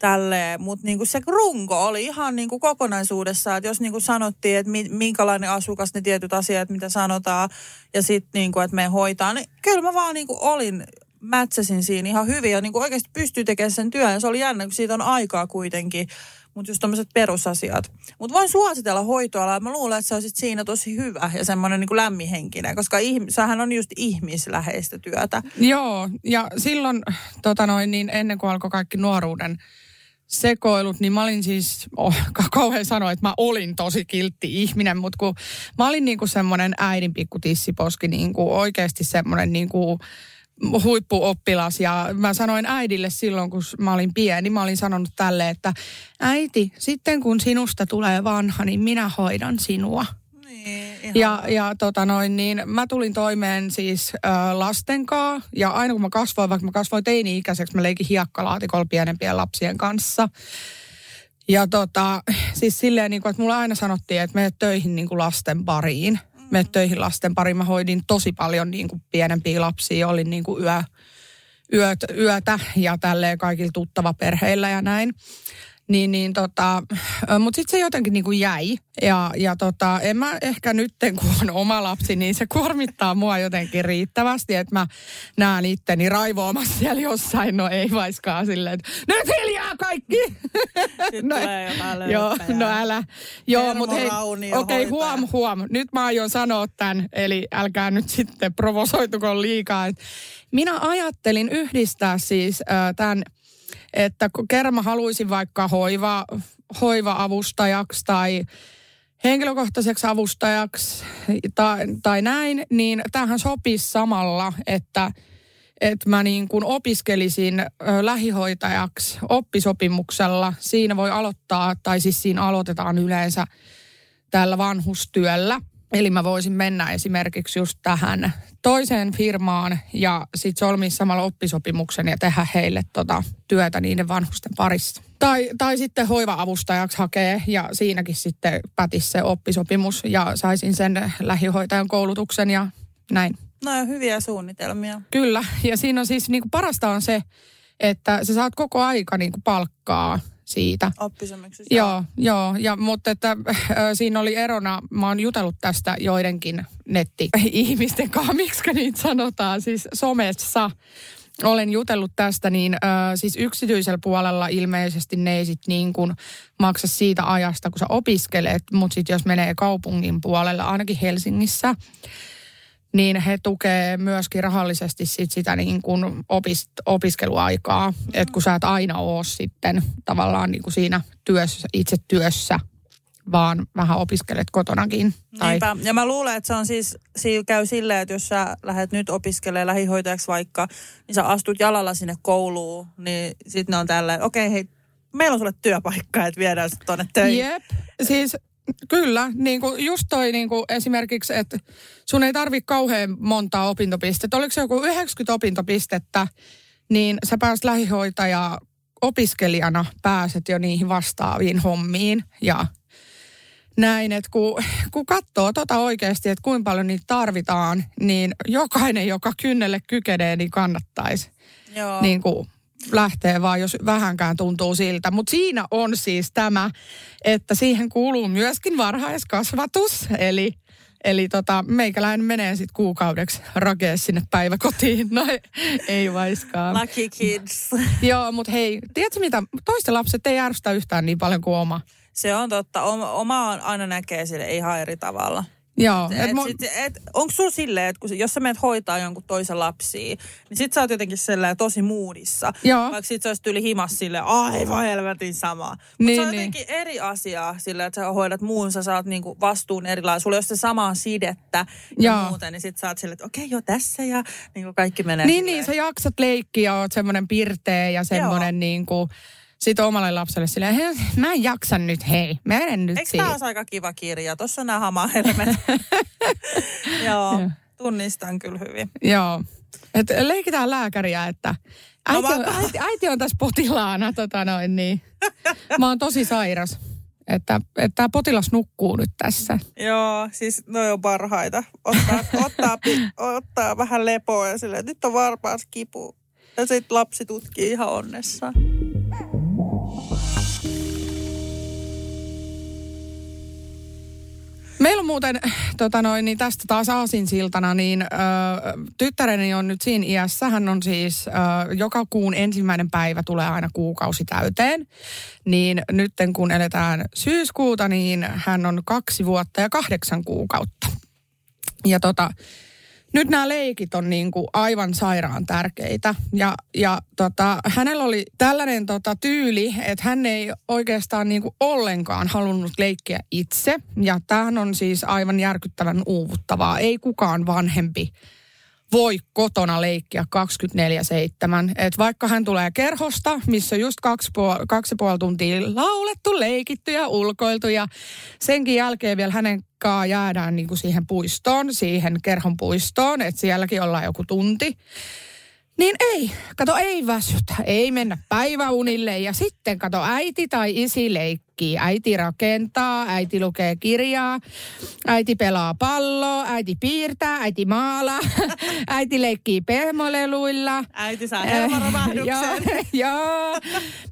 tälleen, mutta niin kuin se runko oli ihan niin kuin kokonaisuudessaan, että jos niin kuin sanottiin, että mi- minkälainen asukas ne tietyt asiat, mitä sanotaan, ja sitten niin kuin, että me hoitaa, niin kyllä mä vaan niin kuin olin, mätsäsin siinä ihan hyvin ja niin kuin oikeasti pystyy tekemään sen työn. Se oli jännä, kun siitä on aikaa kuitenkin, mutta just tämmöiset perusasiat. Mutta voin suositella hoitoalaa. Mä luulen, että sä olisit siinä tosi hyvä ja semmoinen niin kuin lämminhenkinen, koska ihm- sähän on just ihmisläheistä työtä. joo. Ja silloin tota noin, niin ennen kuin alkoi kaikki nuoruuden sekoilut, niin mä olin siis, oh, kauhean sanoa, että mä olin tosi kiltti ihminen, mutta kun mä olin niinku semmoinen äidin pikku tissiposki, niinku oikeasti semmoinen niinku huippuoppilas ja mä sanoin äidille silloin, kun mä olin pieni, mä olin sanonut tälle, että äiti, sitten kun sinusta tulee vanha, niin minä hoidan sinua. Ja, ja tota noin, niin mä tulin toimeen siis ö, lastenkaa ja aina kun mä kasvoin, vaikka mä kasvoin teini-ikäiseksi, mä leikin hiekkalaatikolla pienempien lapsien kanssa. Ja tota, siis silleen niin kuin, että mulla aina sanottiin, että menet töihin niin kuin lasten pariin. Menet töihin lasten pariin. Mä hoidin tosi paljon niin kuin pienempiä lapsia. Olin niin kuin yö, yöt, yötä ja tälleen kaikilla tuttava perheillä ja näin. Niin, niin tota, mutta sitten se jotenkin niin kuin jäi. Ja, ja tota, en mä ehkä nyt, kun on oma lapsi, niin se kuormittaa mua jotenkin riittävästi, että mä näen itteni raivoamassa siellä jossain, no ei vaiskaan silleen, että nyt hiljaa kaikki! Jotain Joo, no älä. Joo, mutta hei, okei, hoitaa. huom, huom. Nyt mä aion sanoa tämän, eli älkää nyt sitten provosoituko liikaa. Minä ajattelin yhdistää siis äh, tämän, että kun kerran mä haluaisin vaikka hoiva, hoiva-avustajaksi tai henkilökohtaiseksi avustajaksi tai, tai näin, niin tämähän sopisi samalla, että että mä niin kuin opiskelisin lähihoitajaksi oppisopimuksella. Siinä voi aloittaa, tai siis siinä aloitetaan yleensä tällä vanhustyöllä. Eli mä voisin mennä esimerkiksi just tähän toiseen firmaan ja sitten solmia samalla oppisopimuksen ja tehdä heille tota työtä niiden vanhusten parissa. Tai, tai sitten hoiva-avustajaksi hakee ja siinäkin sitten pätisi se oppisopimus ja saisin sen lähihoitajan koulutuksen ja näin. No ja hyviä suunnitelmia. Kyllä, ja siinä on siis niin kuin parasta on se, että sä saat koko aika niin kuin palkkaa siitä. Oppisomyksessä. Joo, joo. Ja, mutta että, äh, siinä oli erona, mä oon jutellut tästä joidenkin netti-ihmisten *laughs* kanssa, miksi niitä sanotaan, siis somessa olen jutellut tästä, niin äh, siis yksityisellä puolella ilmeisesti ne ei sit niin kuin maksa siitä ajasta, kun sä opiskelet, mutta sitten jos menee kaupungin puolella, ainakin Helsingissä, niin he tukee myöskin rahallisesti sit sitä niin kuin opist, opiskeluaikaa. Mm-hmm. Että kun sä et aina ole sitten tavallaan niin kuin siinä työssä, itse työssä, vaan vähän opiskelet kotonakin. Tai... Niinpä. Ja mä luulen, että se on siis, siinä käy silleen, että jos sä lähdet nyt opiskelemaan lähihoitajaksi vaikka, niin sä astut jalalla sinne kouluun, niin sitten ne on tälleen, okei okay, hei, meillä on sulle työpaikka, että viedään sut tonne töihin. Jep. Siis Kyllä, niin kuin just toi niin kuin esimerkiksi, että sun ei tarvi kauhean montaa opintopistettä. Oliko se joku 90 opintopistettä, niin sä pääset lähihoitaja opiskelijana pääset jo niihin vastaaviin hommiin ja näin, että kun, kun katsoo tota oikeasti, että kuinka paljon niitä tarvitaan, niin jokainen, joka kynnelle kykenee, niin kannattaisi Joo. Niin kuin lähtee vaan, jos vähänkään tuntuu siltä. Mutta siinä on siis tämä, että siihen kuuluu myöskin varhaiskasvatus, eli Eli tota, meikäläinen menee sitten kuukaudeksi rakee sinne päiväkotiin. No ei, ei vaiskaan. Lucky kids. Joo, mutta hei, tiedätkö mitä? Toisten lapset ei ärsytä yhtään niin paljon kuin oma. Se on totta. Oma, oma aina näkee sille ihan eri tavalla. Joo. Et, et, sit, et, onko sulla silleen, että kun, jos sä menet hoitaa jonkun toisen lapsia, niin sit sä oot jotenkin sellainen tosi moodissa. Joo. Vaikka sit sä olisit yli himas silleen, aivan helvetin sama. Mutta niin, se on niin. jotenkin eri asia silleen, että sä hoidat muun, sä saat niinku vastuun erilainen. Sulla ei ole se samaa sidettä ja Joo. muuten, niin sit sä oot silleen, että okei, okay, jo tässä ja niinku kaikki menee Niin, silleen. niin, sä jaksat leikkiä, oot semmoinen pirteä ja semmoinen niinku sitten omalle lapselle silleen, hei, mä en jaksa nyt, hei, menen nyt Eikö tämä aika kiva kirja? Tuossa nämä hamahelmet. *laughs* Joo, tunnistan kyllä hyvin. Joo. Et leikitään lääkäriä, että äiti, no, on, äiti, äiti on tässä potilaana, tota noin, niin. Mä oon tosi sairas. Että, että tämä potilas nukkuu nyt tässä. Joo, siis no on parhaita. Ottaa, ottaa, ottaa vähän lepoa ja silleen, nyt on varmaan kipu. Ja sitten lapsi tutkii ihan onnessa. Meillä on muuten, tota noin, niin tästä taas aasinsiltana, niin ö, tyttäreni on nyt siinä iässä. Hän on siis, ö, joka kuun ensimmäinen päivä tulee aina kuukausi täyteen. Niin nytten kun eletään syyskuuta, niin hän on kaksi vuotta ja kahdeksan kuukautta. Ja tota, nyt nämä leikit on niin kuin aivan sairaan tärkeitä. Ja, ja tota, hänellä oli tällainen tota, tyyli, että hän ei oikeastaan niin kuin ollenkaan halunnut leikkiä itse. Ja tämähän on siis aivan järkyttävän uuvuttavaa. Ei kukaan vanhempi voi kotona leikkiä 24-7. Et vaikka hän tulee kerhosta, missä just kaksi, puol- kaksi puoli tuntia laulettu, leikitty ja ulkoiltu ja senkin jälkeen vielä hänen kanssa jäädään niin kuin siihen puistoon, siihen kerhon puistoon, että sielläkin ollaan joku tunti. Niin ei, kato ei väsytä, ei mennä päiväunille ja sitten kato äiti tai isi leikkii. Äiti rakentaa, äiti lukee kirjaa, äiti pelaa palloa, äiti piirtää, äiti maalaa, *laughs* äiti leikkii pehmoleluilla. Äiti saa helmaromahduksen. *laughs* joo,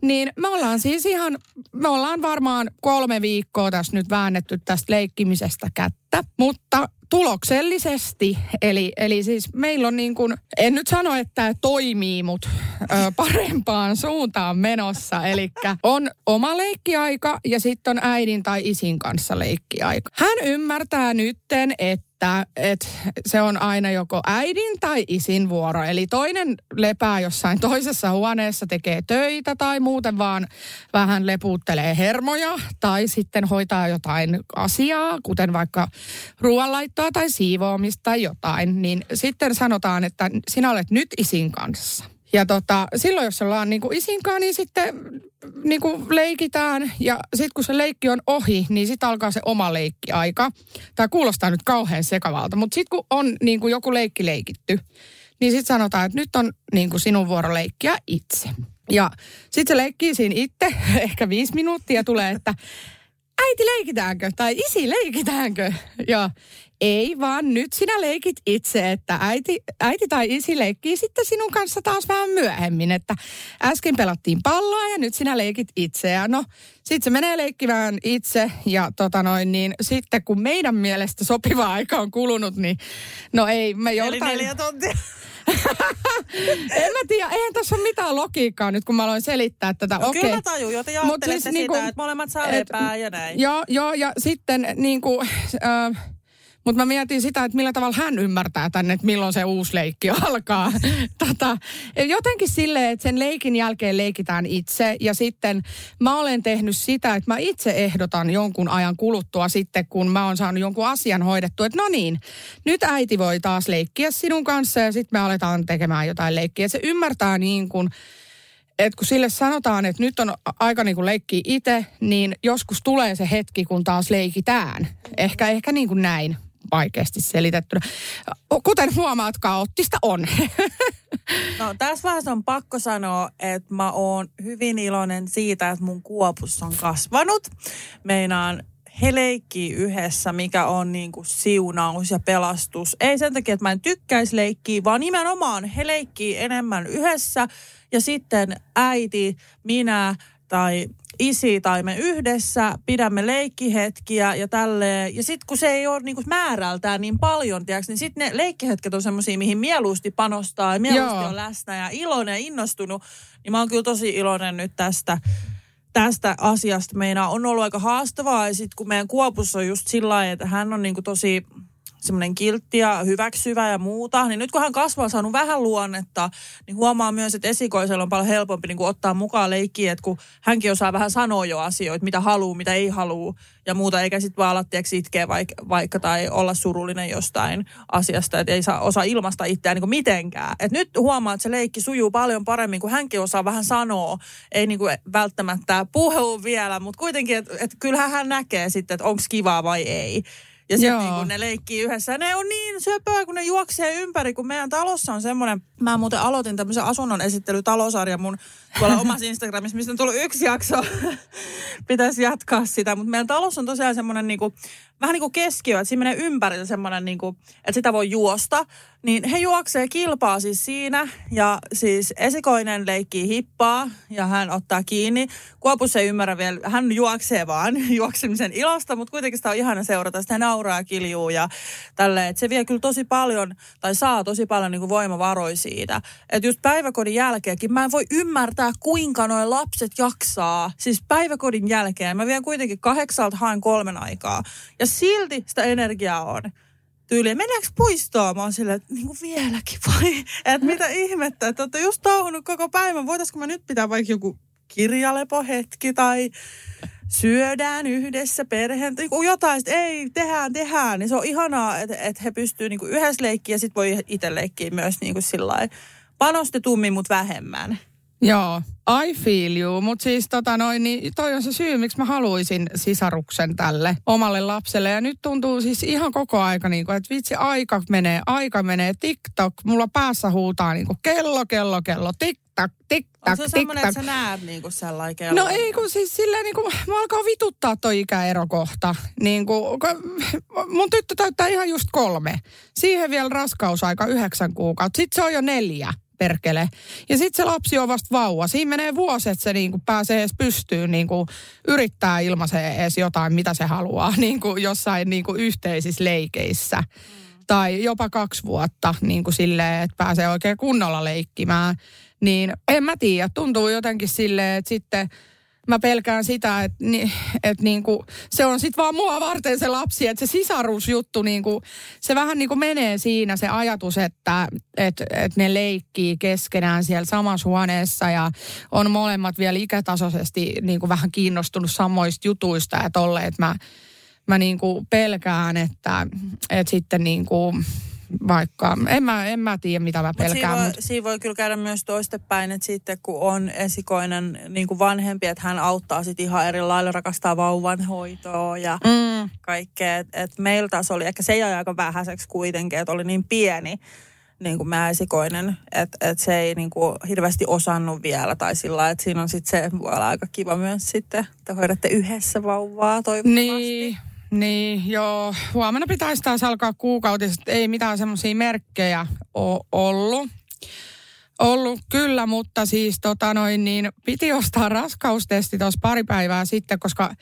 niin me ollaan siis ihan, me ollaan varmaan kolme viikkoa tässä nyt väännetty tästä leikkimisestä kättä, mutta tuloksellisesti. Eli, eli siis meillä on niin kuin, en nyt sano, että toimii, mutta parempaan suuntaan menossa. Eli on oma leikkiaika ja sitten on äidin tai isin kanssa leikkiaika. Hän ymmärtää nytten, että että, että se on aina joko äidin tai isin vuoro. Eli toinen lepää jossain toisessa huoneessa, tekee töitä tai muuten vaan vähän lepuuttelee hermoja tai sitten hoitaa jotain asiaa, kuten vaikka ruoanlaittoa tai siivoamista tai jotain. Niin sitten sanotaan, että sinä olet nyt isin kanssa. Ja tota, silloin jos ollaan niin isinkaan, niin sitten niin kuin leikitään. Ja sitten kun se leikki on ohi, niin sitten alkaa se oma leikkiaika. Tämä kuulostaa nyt kauhean sekavalta, mutta sitten kun on niin kuin joku leikki leikitty, niin sitten sanotaan, että nyt on niin kuin sinun vuoro leikkiä itse. Ja sitten se leikkii siinä itse, *laughs* ehkä viisi minuuttia tulee, että äiti leikitäänkö? Tai isi leikitäänkö? Ja ei vaan nyt sinä leikit itse, että äiti, äiti tai isi leikkii sitten sinun kanssa taas vähän myöhemmin, että äsken pelattiin palloa ja nyt sinä leikit itse. Ja no, sitten se menee leikkimään itse ja tota noin, niin sitten kun meidän mielestä sopiva aika on kulunut, niin no ei, me joudutaan... Eli neljä tuntia. *laughs* en mä tiedä, eihän tässä ole mitään logiikkaa nyt, kun mä aloin selittää tätä. No, Okei. Kyllä mä tajun, joten jaottelette siis siis niinku- sitä, että molemmat saa lepää ja näin. Joo, joo, ja sitten niin kuin, äh, mutta mä mietin sitä, että millä tavalla hän ymmärtää tänne, että milloin se uusi leikki *laughs* alkaa. tota, jotenkin silleen, että sen leikin jälkeen leikitään itse. Ja sitten mä olen tehnyt sitä, että mä itse ehdotan jonkun ajan kuluttua sitten, kun mä oon saanut jonkun asian hoidettua. Että no niin, nyt äiti voi taas leikkiä sinun kanssa ja sitten me aletaan tekemään jotain leikkiä. Se ymmärtää niin kuin että kun sille sanotaan, että nyt on aika niin leikkiä itse, niin joskus tulee se hetki, kun taas leikitään. Ehkä, ehkä niin kuin näin vaikeasti selitettynä. Kuten huomaat, kaoottista on. No tässä vaiheessa on pakko sanoa, että mä oon hyvin iloinen siitä, että mun kuopus on kasvanut. Meinaan he leikkii yhdessä, mikä on niin kuin siunaus ja pelastus. Ei sen takia, että mä en tykkäisi leikkiä, vaan nimenomaan he leikkii enemmän yhdessä. Ja sitten äiti, minä tai isi tai me yhdessä pidämme leikkihetkiä ja tälleen. Ja sitten kun se ei ole niinku määrältään niin paljon, tiiäks, niin sitten ne leikkihetket on semmoisia, mihin mieluusti panostaa ja mieluusti Joo. on läsnä ja iloinen ja innostunut. Niin mä oon kyllä tosi iloinen nyt tästä tästä asiasta meina on ollut aika haastavaa. Ja sitten kun meidän kuopussa on just sillä lailla, että hän on niinku tosi semmoinen kiltti ja hyväksyvä ja muuta, niin nyt kun hän kasvaa saanut vähän luonnetta, niin huomaa myös, että esikoisella on paljon helpompi niin kuin ottaa mukaan leikkiä, että kun hänkin osaa vähän sanoa jo asioita, mitä haluaa, mitä ei halua ja muuta, eikä sitten vaan ala tiedätkö, itkeä vaikka, vaikka tai olla surullinen jostain asiasta, että ei saa osaa ilmaista itseään niin kuin mitenkään. Et nyt huomaa, että se leikki sujuu paljon paremmin, kun hänkin osaa vähän sanoa, ei niin kuin välttämättä puhu vielä, mutta kuitenkin, että et kyllähän hän näkee sitten, että onko kivaa vai ei. Ja sitten niin kun ne leikkii yhdessä. Ne on niin söpöä, kun ne juoksee ympäri, kun meidän talossa on semmoinen... Mä muuten aloitin tämmöisen asunnon esittelytalosarjan mun tuolla *laughs* omassa Instagramissa, mistä on tullut yksi jakso. *laughs* Pitäisi jatkaa sitä. Mutta meidän talossa on tosiaan semmoinen niinku, vähän niin kuin keskiö, että siinä menee ympärillä semmoinen, niinku, että sitä voi juosta. Niin he juoksee kilpaa siis siinä ja siis esikoinen leikkii hippaa ja hän ottaa kiinni. Kuopus ei ymmärrä vielä, hän juoksee vaan *laughs* juoksemisen ilosta, mutta kuitenkin sitä on ihana seurata. Sitä nauraa ja kiljuu ja tälleen. Se vie kyllä tosi paljon tai saa tosi paljon niin kuin voimavaroja siitä. Että just päiväkodin jälkeenkin mä en voi ymmärtää, kuinka noin lapset jaksaa. Siis päiväkodin jälkeen mä vien kuitenkin kahdeksalta haen kolmen aikaa. Ja silti sitä energiaa on tyyliin, mennäänkö puistoon? Mä oon silleen, että niin kuin vieläkin vai? *laughs* Että mitä ihmettä, että olette just touhunut koko päivän. Voitaisko mä nyt pitää vaikka joku kirjalepohetki tai syödään yhdessä perheen, niin jotain, että ei, tehdään, tehdään. Niin se on ihanaa, että, että he pystyy niin kuin yhdessä leikkiä ja sitten voi itse leikkiä myös niin kuin sillä panostetummin, mutta vähemmän. Joo, I feel you. Mutta siis tota noin, niin toi on se syy, miksi mä haluaisin sisaruksen tälle omalle lapselle. Ja nyt tuntuu siis ihan koko aika, niin kuin, että vitsi, aika menee, aika menee. TikTok, mulla päässä huutaa niin kuin kello, kello, kello, tiktak, tiktak, On se semmoinen, että sä näet niin kuin sellainen kello. No ei kun siis silleen niin kuin, mä alkaa vituttaa toi ikäero kohta. Niin kuin, *laughs* mun tyttö täyttää ihan just kolme. Siihen vielä raskausaika yhdeksän kuukautta. Sitten se on jo neljä perkele. Ja sitten se lapsi on vasta vauva. Siinä menee vuosi, että se niinku pääsee edes pystyyn niinku yrittää ilmaisee edes jotain, mitä se haluaa *laughs* niinku jossain niinku yhteisissä leikeissä. Tai jopa kaksi vuotta niin kuin silleen, että pääsee oikein kunnolla leikkimään. Niin en mä tiedä, tuntuu jotenkin silleen, että sitten mä pelkään sitä, että, ni, että niinku, se on sitten vaan mua varten se lapsi, että se sisaruusjuttu, niinku, se vähän niinku menee siinä se ajatus, että et, et ne leikkii keskenään siellä samassa huoneessa ja on molemmat vielä ikätasoisesti niinku vähän kiinnostunut samoista jutuista ja tolle, että mä, mä niinku pelkään, että, että sitten niinku, vaikka, en mä, en mä tiedä mitä mä Mut siinä, pelkään. voi, Mut, siinä voi kyllä käydä myös toistepäin, että sitten kun on esikoinen niin kuin vanhempi, että hän auttaa sitten ihan eri lailla, rakastaa vauvan hoitoa ja mm, kaikkea. Että et meillä taas oli, ehkä se jäi aika vähäiseksi kuitenkin, että oli niin pieni niin kuin mä esikoinen, että et se ei niin kuin hirveästi osannut vielä tai sillä että siinä on sitten se, voi olla aika kiva myös sitten, että hoidatte yhdessä vauvaa toivottavasti. Niin, Niin, joo. Huomenna pitäisi taas alkaa kuukautiset. Ei mitään semmoisia merkkejä ole ollut. Ollut kyllä, mutta siis tota noin, niin piti ostaa raskaustesti tuossa pari päivää sitten, koska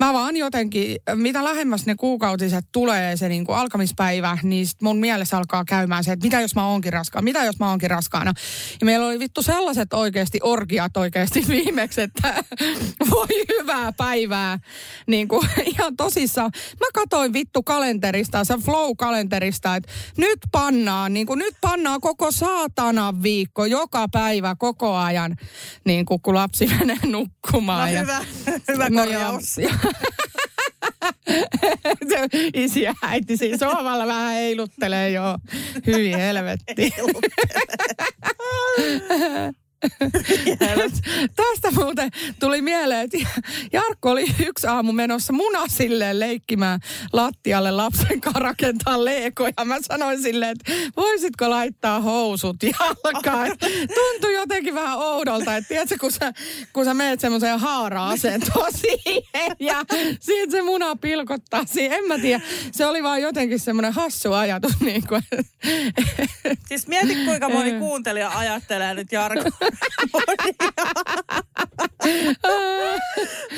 mä vaan jotenkin, mitä lähemmäs ne kuukautiset tulee se niin kuin alkamispäivä, niin sit mun mielessä alkaa käymään se, että mitä jos mä oonkin raskaana, mitä jos mä oonkin raskaana. Ja meillä oli vittu sellaiset oikeasti orgiat oikeasti *laughs* viimeksi, että voi hyvää päivää. Niin kuin *laughs* ihan tosissaan. Mä katoin vittu kalenterista, se flow-kalenterista, että nyt pannaan, niin kuin nyt pannaan koko saatana viikko, joka päivä, koko ajan, niin kuin kun lapsi *laughs* menee nukkumaan. No ja, hyvä, hyvä No korjaus. joo. Se *laughs* Isi ja äiti siinä sohvalla vähän heiluttelee jo. Hyvin helvetti. *laughs* *laughs* Tästä muuten tuli mieleen, että Jarkko oli yksi aamu menossa munasilleen leikkimään lattialle lapsen kanssa rakentaa leekoja. Mä sanoin silleen, että voisitko laittaa housut jalkaan. Tuntui jotenkin vähän oudolta, että tiedätkö, kun sä, kun sä meet semmoiseen haara-asentoon siihen *laughs* ja siitä se muna pilkottaa siihen. En mä tiedä, se oli vaan jotenkin semmoinen hassu ajatus. Niin kuin, Siis mieti kuinka moni kuuntelija ajattelee nyt Jarkko.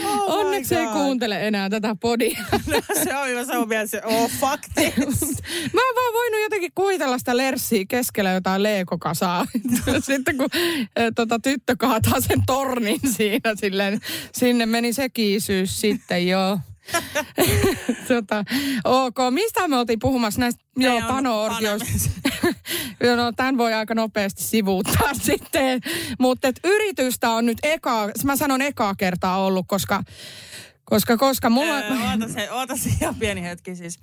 Oh Onneksi ei kuuntele enää tätä podia. *laughs* se on hyvä, se on vielä se, oh fuck this. *laughs* Mä oon vaan voinut jotenkin kuvitella sitä lerssiä keskellä jotain leekokasaa. *laughs* Sitten kun eh, tota, tyttö kaataa sen tornin siinä, silleen, sinne meni se kiisyys sitten, joo. tota, ok, mistä me oltiin puhumassa näistä joo, pano-orgioista? No, tämän voi aika nopeasti sivuuttaa *laughs* sitten. Mutta yritystä on nyt eka, mä sanon ekaa kertaa ollut, koska, koska, koska mulla... Öö, Oota se, oota se ihan pieni hetki siis.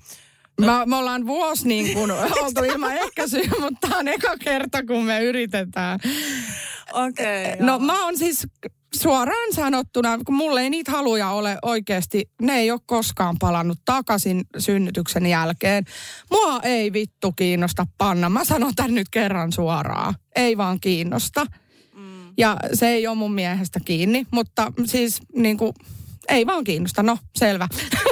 Mä, me ollaan vuosi niin kuin *laughs* oltu ilman ehkäisyä, mutta tämä on eka kerta, kun me yritetään. Okei. Okay, No mä oon siis suoraan sanottuna, kun mulle ei niitä haluja ole oikeasti, ne ei ole koskaan palannut takaisin synnytyksen jälkeen. Mua ei vittu kiinnosta panna. Mä sanon tän nyt kerran suoraan. Ei vaan kiinnosta. Mm. Ja se ei ole mun miehestä kiinni, mutta siis niin kuin, ei vaan kiinnosta. No, selvä. *laughs*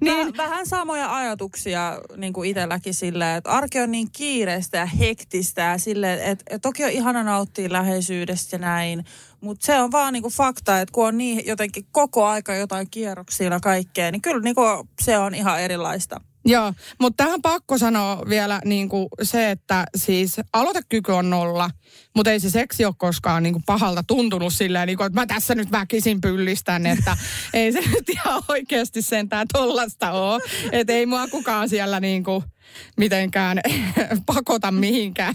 Niin. Vähän samoja ajatuksia niin kuin itselläkin silleen, että arki on niin kiireistä ja hektistä ja silleen, että, että toki on ihana nauttia läheisyydestä ja näin, mutta se on vaan niin kuin fakta, että kun on niin jotenkin koko aika jotain kierroksia ja kaikkea, niin kyllä niin kuin se on ihan erilaista. Joo, mutta tähän pakko sanoa vielä niin kuin se, että siis aloitekyky on nolla, mutta ei se seksi ole koskaan niin kuin pahalta tuntunut silleen, niin kuin, että mä tässä nyt väkisin pyllistän, että ei se nyt ihan oikeasti sentään tollasta ole. Että ei mua kukaan siellä niin kuin mitenkään *laughs* pakota mihinkään,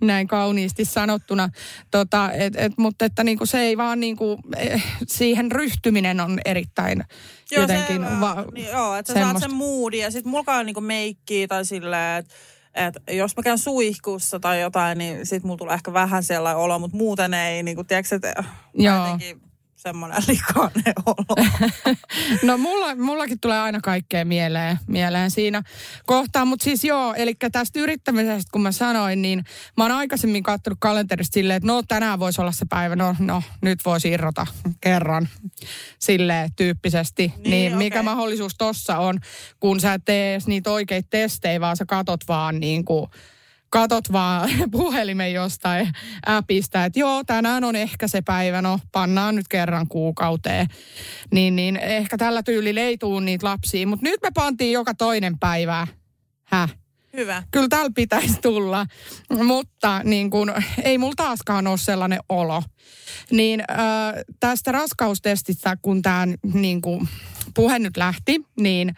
näin kauniisti sanottuna. Tota, et, et, mutta että niinku se ei vaan niinku, eh, siihen ryhtyminen on erittäin jotenkin... se, va- niin, joo, että sä saat sen moodin ja sitten mulla on niinku meikkiä tai silleen, että et jos mä käyn suihkussa tai jotain, niin sit mulla tulee ehkä vähän sellainen olo, mutta muuten ei, niin kuin, tiedätkö, että Joo. jotenkin semmoinen *laughs* likainen olo. *laughs* No mulla, mullakin tulee aina kaikkea mieleen, mieleen siinä kohtaa. Mutta siis joo, eli tästä yrittämisestä kun mä sanoin, niin mä oon aikaisemmin katsonut kalenterista silleen, että no tänään voisi olla se päivä, no, no nyt voisi irrota kerran sille tyyppisesti. Niin, niin mikä okei. mahdollisuus tossa on, kun sä et tee niitä oikeita testejä, vaan sä katot vaan niin kuin katot vaan *laughs* puhelimen jostain appista, että joo, tänään on ehkä se päivä, no pannaan nyt kerran kuukauteen. Niin, niin ehkä tällä tyylillä ei tuu niitä lapsia, mutta nyt me pantiin joka toinen päivä. Häh? Hyvä. Kyllä täällä pitäisi tulla, mutta niin kun, ei mulla taaskaan ole sellainen olo. Niin äh, tästä raskaustestistä, kun tämä niin kun, puhe nyt lähti, niin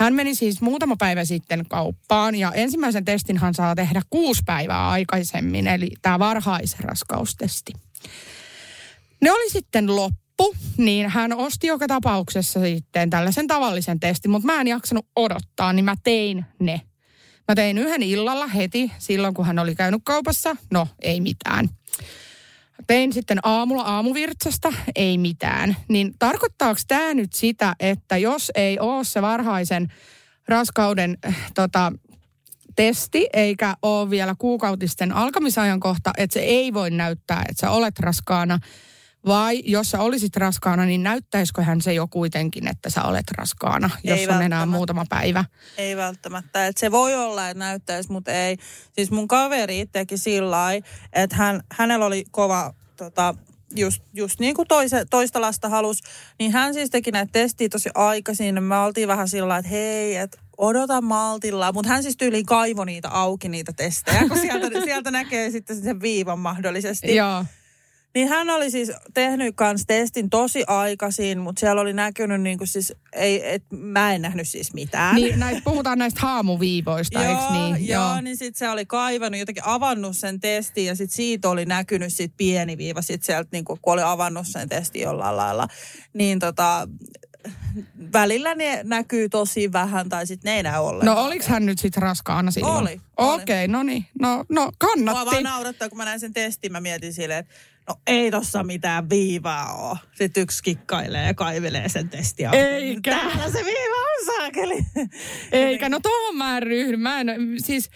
hän meni siis muutama päivä sitten kauppaan ja ensimmäisen testinhan saa tehdä kuusi päivää aikaisemmin, eli tämä varhaisraskaustesti. Ne oli sitten loppu, niin hän osti joka tapauksessa sitten tällaisen tavallisen testin, mutta mä en jaksanut odottaa, niin mä tein ne. Mä tein yhden illalla heti silloin, kun hän oli käynyt kaupassa. No, ei mitään. Tein sitten aamulla aamuvirtsasta, ei mitään. Niin tarkoittaako tämä nyt sitä, että jos ei ole se varhaisen raskauden äh, tota, testi, eikä ole vielä kuukautisten alkamisajankohta, että se ei voi näyttää, että sä olet raskaana, Vai jos sä olisit raskaana, niin näyttäisikö hän se jo kuitenkin, että sä olet raskaana, jos Ei on enää muutama päivä? Ei välttämättä. Et se voi olla, että näyttäisi, mutta ei. Siis mun kaveri teki sillä että hän, hänellä oli kova tota, just, just niin kuin toise, toista lasta halus, niin hän siis teki näitä testiä tosi aikaisin. Me oltiin vähän sillä että hei, että odota maltilla. Mutta hän siis tyyliin kaivoi niitä auki, niitä testejä, kun sieltä, sieltä näkee sitten sen viivan mahdollisesti. *laughs* Joo. Niin hän oli siis tehnyt kans testin tosi aikaisin, mutta siellä oli näkynyt niin kuin siis, ei, et, mä en nähnyt siis mitään. Niin, näitä, puhutaan näistä haamuviivoista, eikö Joo, niin? joo, niin sitten se oli kaivannut, jotenkin avannut sen testin ja sitten siitä oli näkynyt sit pieni viiva sitten sieltä, niin kun oli avannut sen testin jollain lailla. Niin tota, välillä ne näkyy tosi vähän tai sitten ne ei näy ollenkaan. No oliks hän nyt sitten raskaana silloin? Oli, oli. Okei, no niin. No, no Mua kannatti. vaan naurattaa, kun mä näin sen testin, mä mietin silleen, että no ei tossa mitään viivaa oo. Sitten yksi kikkailee ja kaivelee sen testin. Eikä. Täällä se viiva on saakeli. Eikä, no tohon mä en ryhdy. Mä en, siis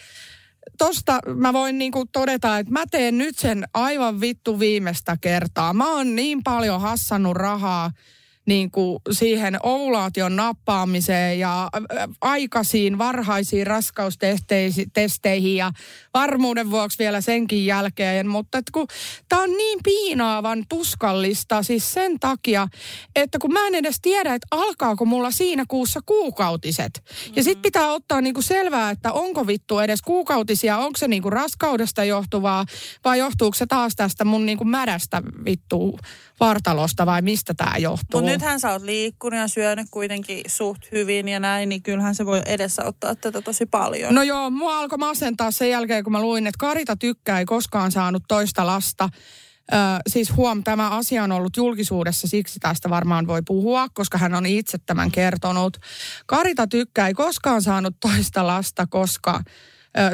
tosta mä voin niinku todeta, että mä teen nyt sen aivan vittu viimeistä kertaa. Mä oon niin paljon hassannut rahaa niin kuin siihen ovulaation nappaamiseen ja äh, aikaisiin varhaisiin raskaustesteihin ja varmuuden vuoksi vielä senkin jälkeen. Mutta et kun tää on niin piinaavan tuskallista siis sen takia, että kun mä en edes tiedä, että alkaako mulla siinä kuussa kuukautiset. Ja sit pitää ottaa niinku selvää, että onko vittu edes kuukautisia, onko se niinku raskaudesta johtuvaa vai johtuuko se taas tästä mun niinku mädästä vittu vartalosta vai mistä tää johtuu. Mutta nythän sä oot liikkunut ja syönyt kuitenkin suht hyvin ja näin, niin kyllähän se voi edesauttaa tätä tosi paljon. No joo, mua alkoi masentaa sen jälkeen, kun mä luin, että Karita Tykkää ei koskaan saanut toista lasta. Ö, siis huom, tämä asia on ollut julkisuudessa, siksi tästä varmaan voi puhua, koska hän on itse tämän kertonut. Karita Tykkää ei koskaan saanut toista lasta, koska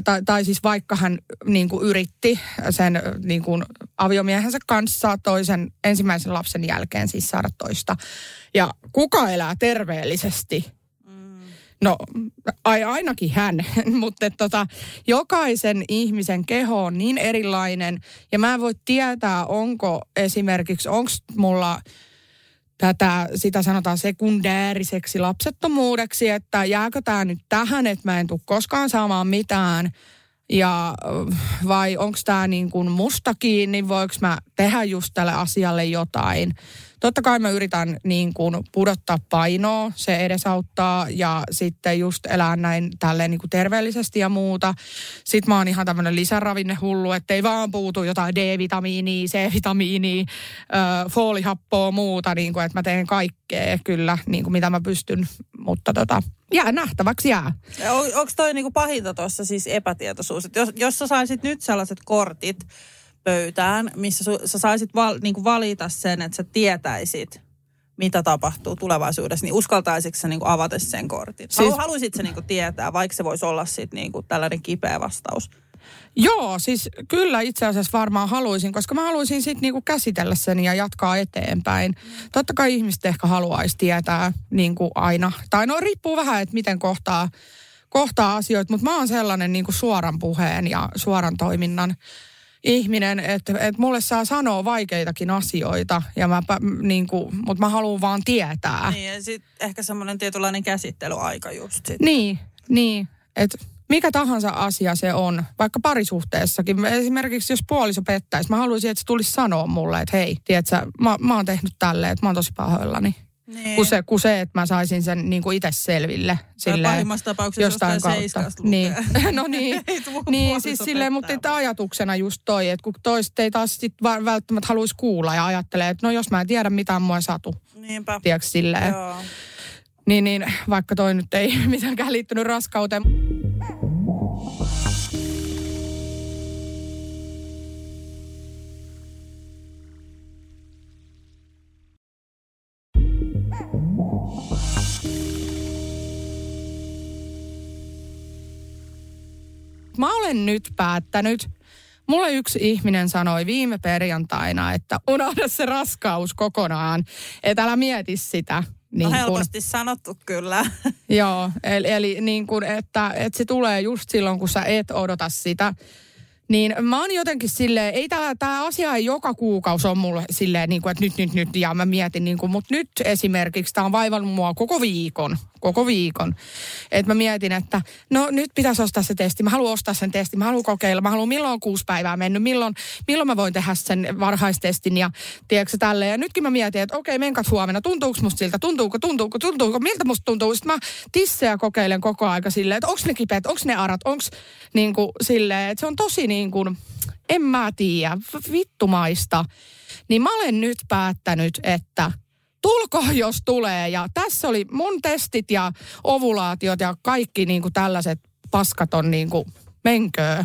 tai, tai siis vaikka hän niin kuin yritti sen niin kuin aviomiehensä kanssa toisen ensimmäisen lapsen jälkeen siis saada toista. Ja kuka elää terveellisesti? No ai, ainakin hän, *laughs* mutta tota, jokaisen ihmisen keho on niin erilainen. Ja mä en voi tietää, onko esimerkiksi, onko mulla tätä, sitä sanotaan sekundääriseksi lapsettomuudeksi, että jääkö tämä nyt tähän, että mä en tule koskaan saamaan mitään ja vai onko tämä niin kuin musta kiinni, voiko mä tehdä just tälle asialle jotain. Totta kai mä yritän niin kuin pudottaa painoa, se edesauttaa ja sitten just elää näin tälleen niin kuin terveellisesti ja muuta. Sitten mä oon ihan tämmöinen lisäravinnehullu, että ei vaan puutu jotain D-vitamiinia, C-vitamiinia, ö, foolihappoa muuta, niin kuin, että mä teen kaikkea kyllä, niin kuin mitä mä pystyn, mutta tota, jää nähtäväksi jää. On, onko toi niinku pahinta tuossa siis epätietoisuus? Et jos, jos sä saisit nyt sellaiset kortit pöytään, missä su, sä saisit val, niinku valita sen, että sä tietäisit, mitä tapahtuu tulevaisuudessa, niin uskaltaisitko sä niinku avata sen kortin? Siis... Siis- Haluaisit sä niinku tietää, vaikka se voisi olla sit niinku tällainen kipeä vastaus? Joo, siis kyllä itse asiassa varmaan haluaisin, koska mä haluaisin sitten niinku käsitellä sen ja jatkaa eteenpäin. Totta kai ihmiset ehkä haluaisi tietää niinku aina, tai no riippuu vähän, että miten kohtaa, kohtaa asioita, mutta mä oon sellainen niinku suoran puheen ja suoran toiminnan ihminen, että, että mulle saa sanoa vaikeitakin asioita, ja mä, niinku, mutta mä haluan vaan tietää. Niin, ja sit ehkä semmoinen tietynlainen käsittelyaika just sit. Niin, niin. Että mikä tahansa asia se on, vaikka parisuhteessakin. Esimerkiksi jos puoliso pettäisi, mä haluaisin, että se tulisi sanoa mulle, että hei, tiedätkö, mä, mä oon tehnyt tälleen, että mä oon tosi pahoillani. Niin. Kuin se, kuin se, että mä saisin sen niin kuin itse selville. Silleen, pahimmassa tapauksessa jostain jostain kautta. Niin. *laughs* *laughs* no niin, niin siis silleen, mutta ajatuksena just toi, että kun toiset ei taas sit välttämättä haluaisi kuulla ja ajattelee, että no jos mä en tiedä mitään, mua ei satu. Niinpä. Tiedätkö silleen. Joo. Niin, niin vaikka toi nyt ei *laughs* mitenkään liittynyt raskauteen. Mä olen nyt päättänyt, Mulle yksi ihminen sanoi viime perjantaina, että unohda se raskaus kokonaan, että älä mieti sitä. No kun- helposti sanottu kyllä. *laughs* Joo, eli, eli niin kuin, että, että se tulee just silloin, kun sä et odota sitä. Niin mä oon jotenkin silleen, ei tää, tää asia ei joka kuukausi on mulle silleen, niin kuin, että nyt, nyt, nyt, ja mä mietin, niin kuin, mutta nyt esimerkiksi tämä on vaivannut mua koko viikon, koko viikon. Että mä mietin, että no nyt pitäisi ostaa se testi, mä haluan ostaa sen testin, mä haluan kokeilla, mä haluan milloin on kuusi päivää mennyt, milloin, milloin mä voin tehdä sen varhaistestin ja tiedätkö tälleen. Ja nytkin mä mietin, että okei, menkat huomenna, tuntuuko musta siltä, tuntuuko, tuntuuko, tuntuuko, miltä musta tuntuu. Sitten mä tissejä kokeilen koko aika silleen, että onko ne kipeät, onko ne arat, onko niin kuin silleen, että se on tosi niin kuin, en mä tiedä, vittumaista. Niin mä olen nyt päättänyt, että tulko jos tulee. Ja tässä oli mun testit ja ovulaatiot ja kaikki niin kuin tällaiset paskat on niin kuin menköö.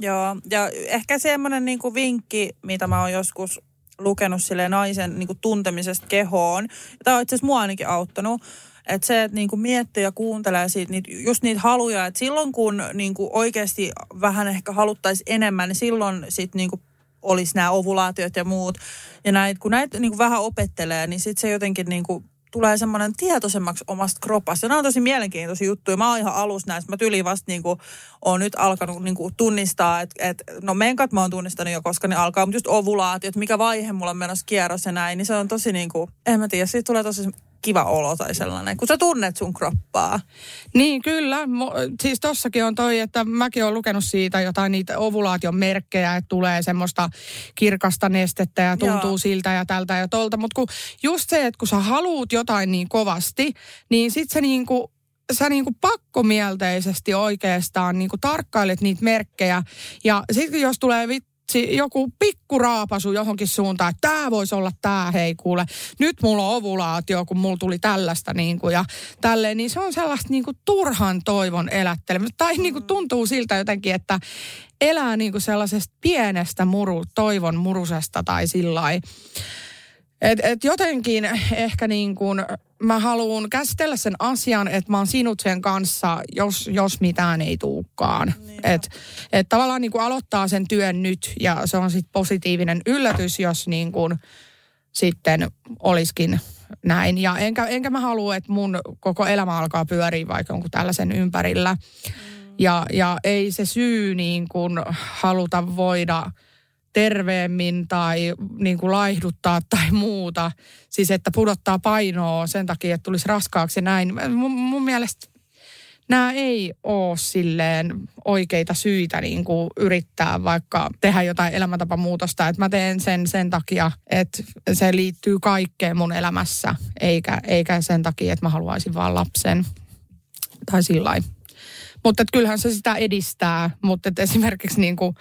Joo, ja ehkä semmoinen niin kuin vinkki, mitä mä oon joskus lukenut sille naisen niin kuin tuntemisesta kehoon. Tämä on itse asiassa mua ainakin auttanut. Että se, että niinku miettii ja kuuntelee siitä, niitä, just niitä haluja, että silloin kun niinku oikeasti vähän ehkä haluttaisiin enemmän, niin silloin sitten niinku olisi nämä ovulaatiot ja muut. Ja näitä, kun näitä niinku vähän opettelee, niin sitten se jotenkin niinku tulee semmoinen tietoisemmaksi omasta kropasta. Nämä on tosi mielenkiintoisia juttuja. Mä oon ihan alussa näistä. Mä tyli vasta niinku, oon nyt alkanut niinku tunnistaa, että et, no menkat mä oon tunnistanut jo, koska ne alkaa, mutta just ovulaatiot, mikä vaihe mulla on menossa kierros ja näin, niin se on tosi niinku, en mä tiedä, siitä tulee tosi kiva olo tai sellainen, kun sä tunnet sun kroppaa. Niin kyllä, siis tossakin on toi, että mäkin olen lukenut siitä jotain niitä ovulaation merkkejä, että tulee semmoista kirkasta nestettä ja tuntuu Joo. siltä ja tältä ja tolta. Mutta kun just se, että kun sä haluut jotain niin kovasti, niin sit se niinku sä niinku pakkomielteisesti oikeastaan niinku tarkkailet niitä merkkejä. Ja sitten jos tulee vit, joku pikkuraapasu johonkin suuntaan, että tämä voisi olla tämä, hei kuule, nyt mulla on ovulaatio, kun mulla tuli tällaista niin kuin, ja tälleen, niin se on sellaista niin kuin turhan toivon elättelemistä. Tai niin kuin mm. tuntuu siltä jotenkin, että elää niin kuin sellaisesta pienestä muru, toivon murusesta tai sillä et, et jotenkin ehkä niin kuin mä haluan käsitellä sen asian, että mä oon sinut sen kanssa, jos, jos mitään ei tuukaan. Niin että et tavallaan niin kuin aloittaa sen työn nyt ja se on sitten positiivinen yllätys, jos niin kuin sitten olisikin näin. Ja enkä, enkä mä halua, että mun koko elämä alkaa pyöriä vaikka jonkun tällaisen ympärillä. Mm. Ja, ja ei se syy niin kuin haluta voida – terveemmin tai niin kuin laihduttaa tai muuta. Siis että pudottaa painoa sen takia, että tulisi raskaaksi näin. Mun, mun mielestä nämä ei ole silleen oikeita syitä niin kuin yrittää vaikka tehdä jotain elämäntapamuutosta. Että mä teen sen sen takia, että se liittyy kaikkeen mun elämässä, eikä, eikä sen takia, että mä haluaisin vaan lapsen. Tai sillä Mutta kyllähän se sitä edistää, mutta esimerkiksi niin kuin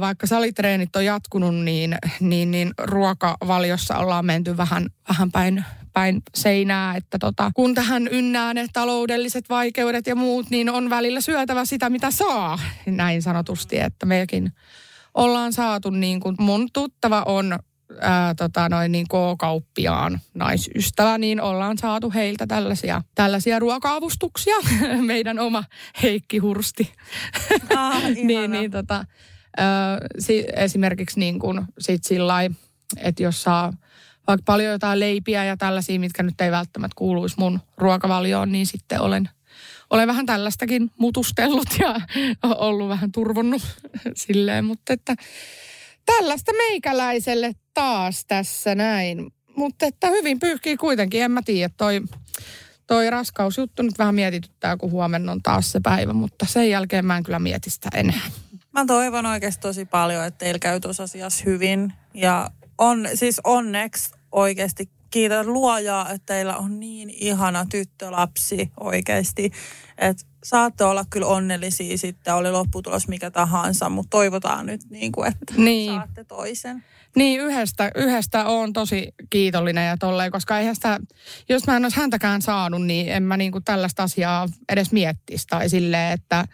vaikka salitreenit on jatkunut, niin, niin, niin ruokavaliossa ollaan menty vähän, vähän päin, päin seinää, että tota, kun tähän ynnää ne taloudelliset vaikeudet ja muut, niin on välillä syötävä sitä, mitä saa, näin sanotusti, että mekin ollaan saatu, niin kuin mun tuttava on ää, tota, noin niin K-kauppiaan naisystävä, niin ollaan saatu heiltä tällaisia, tällaisia ruoka-avustuksia. *laughs* Meidän oma Heikki Hursti. Ah, *laughs* niin, niin tota, si, esimerkiksi niin kuin sit sillä että jos saa vaikka paljon jotain leipiä ja tällaisia, mitkä nyt ei välttämättä kuuluisi mun ruokavalioon, niin sitten olen, olen vähän tällaistakin mutustellut ja *laughs* ollut vähän turvonnut *laughs* silleen, mutta että tällaista meikäläiselle taas tässä näin. Mutta että hyvin pyyhkii kuitenkin, en mä tiedä, toi, toi raskausjuttu nyt vähän mietityttää, kun huomenna on taas se päivä, mutta sen jälkeen mä en kyllä mieti sitä enää. Mä toivon oikeasti tosi paljon, että teillä käy tuossa asiassa hyvin. Ja on, siis onneksi oikeasti kiitän luojaa, että teillä on niin ihana tyttölapsi oikeasti. Että saatte olla kyllä onnellisia sitten, oli lopputulos mikä tahansa, mutta toivotaan nyt niin kuin, että niin. saatte toisen. Niin, yhdestä, yhdestä on tosi kiitollinen ja tolleen, koska eihän sitä, jos mä en olisi häntäkään saanut, niin en mä niin kuin tällaista asiaa edes miettisi. Tai silleen, että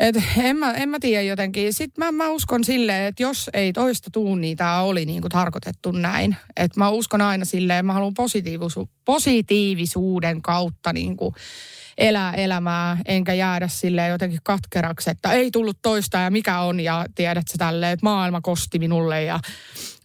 et en, mä, en mä tiedä jotenkin. Sitten mä, mä uskon silleen, että jos ei toista tuu, niin tämä oli niin kuin tarkoitettu näin. Että mä uskon aina silleen, mä haluan positiivisu, positiivisuuden kautta niin kuin elää elämää, enkä jäädä sille jotenkin katkeraksi, että ei tullut toista ja mikä on ja tiedät sä tälleen, että maailma kosti minulle ja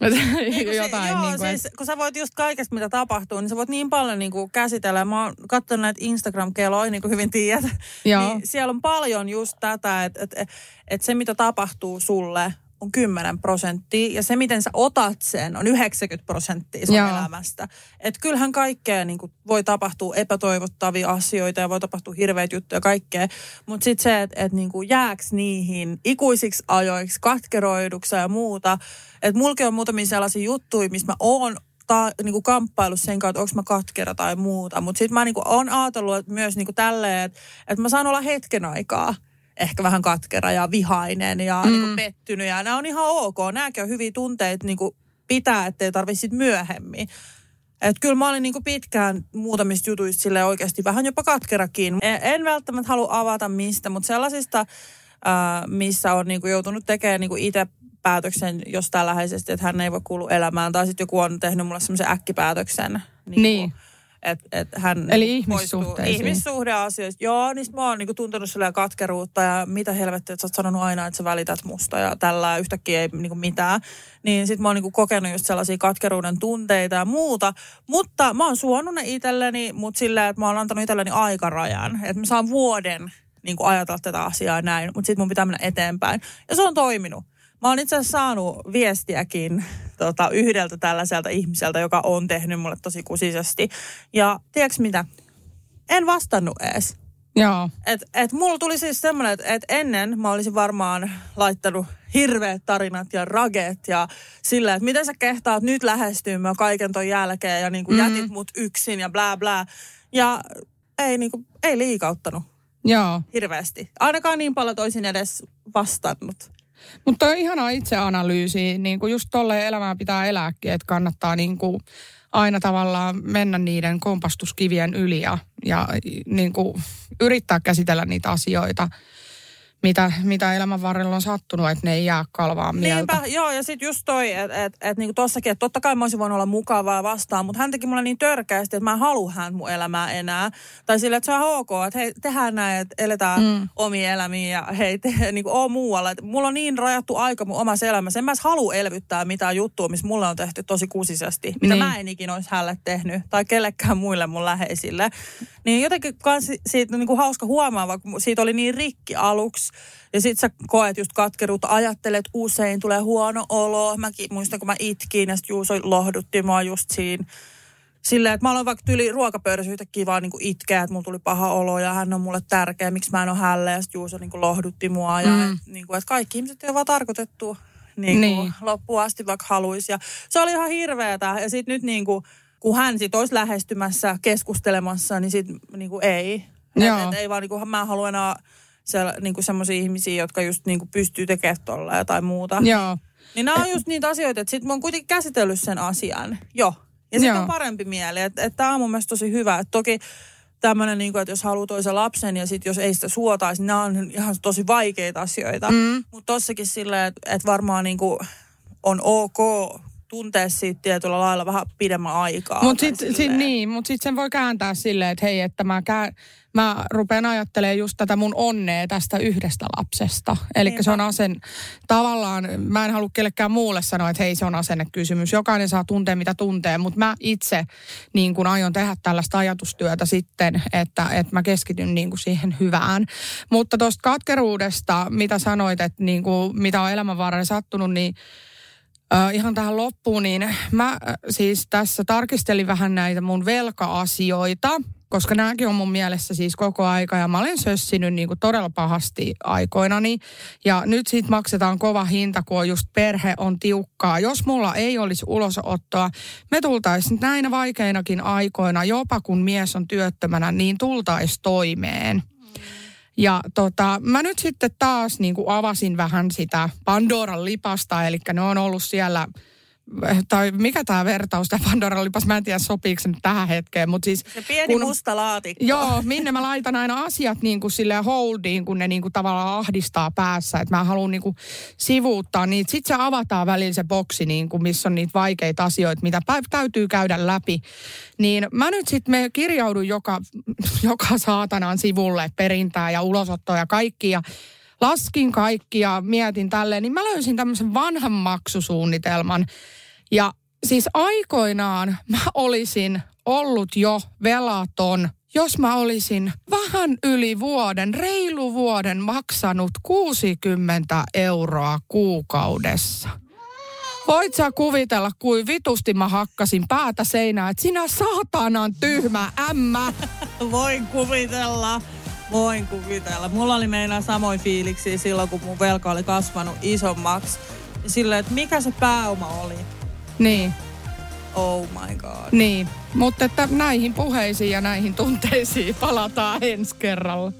*laughs* Niin jotain. Se, joo, niin kuin, siis, kun sä voit just kaikesta, mitä tapahtuu, niin sä voit niin paljon niin kuin käsitellä. Mä oon katsonut näitä Instagram-keloja, niin kuin hyvin tiedät. Niin siellä on paljon just tätä, että että että se, mitä tapahtuu sulle, on 10 prosenttia ja se, miten sä otat sen, on 90 prosenttia sun Joo. elämästä. Että kyllähän kaikkea niin kuin, voi tapahtua epätoivottavia asioita ja voi tapahtua hirveitä juttuja ja kaikkea. Mutta sitten se, että et, niin jääks niihin ikuisiksi ajoiksi, katkeroiduksi ja muuta. Että mulki on muutamia sellaisia juttuja, missä mä oon ta, niinku kamppailu sen kautta, onko mä katkera tai muuta. Mutta sitten mä niinku oon ajatellut että myös niinku tälleen, että et mä saan olla hetken aikaa ehkä vähän katkera ja vihainen ja mm. niinku pettynyt. Ja nämä on ihan ok. Nämäkin on hyviä tunteita niinku pitää, ettei tarvitse myöhemmin. Et kyllä mä olin niinku pitkään muutamista jutuista sille oikeasti vähän jopa katkerakin. En, en välttämättä halua avata mistä, mutta sellaisista, ää, missä on niinku joutunut tekemään niinku itse päätöksen jostain läheisesti, että hän ei voi kuulua elämään. Tai sitten joku on tehnyt mulle semmoisen äkkipäätöksen. Niinku, Niin. Et, et hän Eli ihmissuhteisiin. ihmissuhdeasioista. Joo, niin mä oon niinku tuntenut silleen katkeruutta ja mitä helvettiä, että sä oot sanonut aina, että sä välität musta ja tällä yhtäkkiä ei niinku mitään. Niin sit mä oon niinku kokenut just sellaisia katkeruuden tunteita ja muuta. Mutta mä oon suonut ne itselleni, mutta silleen, että mä oon antanut itselleni aikarajan. Että mä saan vuoden niinku ajatella tätä asiaa näin, mutta sit mun pitää mennä eteenpäin. Ja se on toiminut. Mä oon itse asiassa saanut viestiäkin tota, yhdeltä tällaiselta ihmiseltä, joka on tehnyt mulle tosi kusisesti. Ja tiedätkö mitä? En vastannut ees. Joo. Et, et mulla tuli siis semmoinen, että et ennen mä olisin varmaan laittanut hirveät tarinat ja raget ja sillä, että miten sä kehtaat nyt lähestyä mä kaiken ton jälkeen ja niinku Mhm. jätit mut yksin ja bla bla. Ja ei, niinku, ei liikauttanut Joo. hirveästi. Ainakaan niin paljon toisin edes vastannut. Mutta on ihanaa itseanalyysi, niin kuin just tolleen elämää pitää elääkin, että kannattaa niin kuin aina tavallaan mennä niiden kompastuskivien yli ja, ja niin kuin yrittää käsitellä niitä asioita, mitä, mitä elämän varrella on sattunut, että ne ei jää kalvaan mieltä. Niinpä, joo, ja sitten just toi, että et, et, niinku tossakin, että totta kai mä olisin voinut olla mukavaa vastaan, mutta hän teki mulle niin törkeästi, että mä en halua hän mun elämää enää. Tai sillä, että se on ok, että hei, tehdään näin, että eletään mm. omia elämiä ja hei, te, *laughs* niinku, oo muualla. Et mulla on niin rajattu aika mun omassa elämässä. En mä edes halua elvyttää mitään juttua, missä mulle on tehty tosi kusisesti, mitä Niin. mä en ikinä olisi hälle tehnyt tai kellekään muille mun läheisille. Niin jotenkin kans siitä on niinku hauska huomaa, vaikka siitä oli niin rikki aluksi. Ja sit sä koet just katkeruutta, ajattelet usein, tulee huono olo. Mäkin muistan, kun mä itkin ja sit Juuso lohdutti mua just siinä. Silleen, että mä aloin vaikka tyli ruokapöydässä yhtäkkiä vaan niinku itkeä, että mulla tuli paha olo ja hän on mulle tärkeä, miksi mä en ole hälle. Ja sit Juuso niinku lohdutti mua. Ja Mm. et, niinku, että kaikki ihmiset ei ole vaan tarkoitettu Niin. niin. loppuun asti, vaikka haluaisi. Ja se oli ihan hirveetä. Ja sit nyt niinku, kun hän sit olisi lähestymässä, keskustelemassa, niin sit niinku ei. Joo. Et, et ei vaan niinku, mä en halua enää se, niinku semmoisia ihmisiä, jotka just niinku pystyy tekemään tolleen tai muuta. Joo. Niin nämä on just niitä asioita, että sit mä oon kuitenkin käsitellyt sen asian jo. Ja sitten on parempi mieli. Että et tämä on mun mielestä tosi hyvä. Et toki tämmöinen, niinku, että jos haluaa toisen lapsen ja sitten jos ei sitä suotaisi, niin nämä on ihan tosi vaikeita asioita. Mm. Mutta tossakin silleen, että et varmaan niinku on ok tuntea siitä tietyllä lailla vähän pidemmän aikaa. Mutta sitten sit, niin, mut sit sen voi kääntää silleen, että hei, että mä, kää, mä rupean ajattelemaan just tätä mun onnea tästä yhdestä lapsesta. Eli se on asen, tavallaan, mä en halua kellekään muulle sanoa, että hei se on asennekysymys. Jokainen saa tuntea mitä tuntee, mutta mä itse niin kun aion tehdä tällaista ajatustyötä sitten, että, että mä keskityn niin siihen hyvään. Mutta tuosta katkeruudesta, mitä sanoit, että niin kuin, mitä on elämän varrella sattunut, niin Ö, ihan tähän loppuun, niin mä ö, siis tässä tarkistelin vähän näitä mun velka-asioita, koska nämäkin on mun mielessä siis koko aika ja mä olen sössinyt niin kuin todella pahasti aikoinani. Ja nyt siitä maksetaan kova hinta, kun on just perhe on tiukkaa. Jos mulla ei olisi ulosottoa, me tultaisiin näinä vaikeinakin aikoina, jopa kun mies on työttömänä, niin tultaisiin toimeen. Ja tota, mä nyt sitten taas niin kuin avasin vähän sitä Pandoran lipasta, eli ne on ollut siellä tai mikä tämä vertaus, tämä Pandora olipas, mä en tiedä sopiiko se nyt tähän hetkeen, mutta siis... Se pieni kun, musta laatikko. Joo, minne mä laitan aina asiat niin kuin silleen holdiin, kun ne niin kuin tavallaan ahdistaa päässä, että mä haluan niin kuin sivuuttaa niitä. Sitten se avataan välillä se boksi, niin kuin, missä on niitä vaikeita asioita, mitä täytyy käydä läpi. Niin mä nyt sitten me kirjaudun joka, *laughs* joka saatanan sivulle perintää ja ulosottoa ja kaikki ja laskin kaikki ja mietin tälleen, niin mä löysin tämmöisen vanhan maksusuunnitelman. Ja siis aikoinaan mä olisin ollut jo velaton, jos mä olisin vähän yli vuoden, reilu vuoden maksanut 60 euroa kuukaudessa. Voit sä kuvitella, kuin vitusti mä hakkasin päätä seinään, että sinä saatanan tyhmä ämmä. Voin kuvitella. Voin kuvitella. Mulla oli meillä samoin fiiliksi silloin, kun mun velka oli kasvanut isommaksi. Silleen, että mikä se pääoma oli. Niin. Oh my god. Niin, mutta että näihin puheisiin ja näihin tunteisiin palataan ensi kerralla.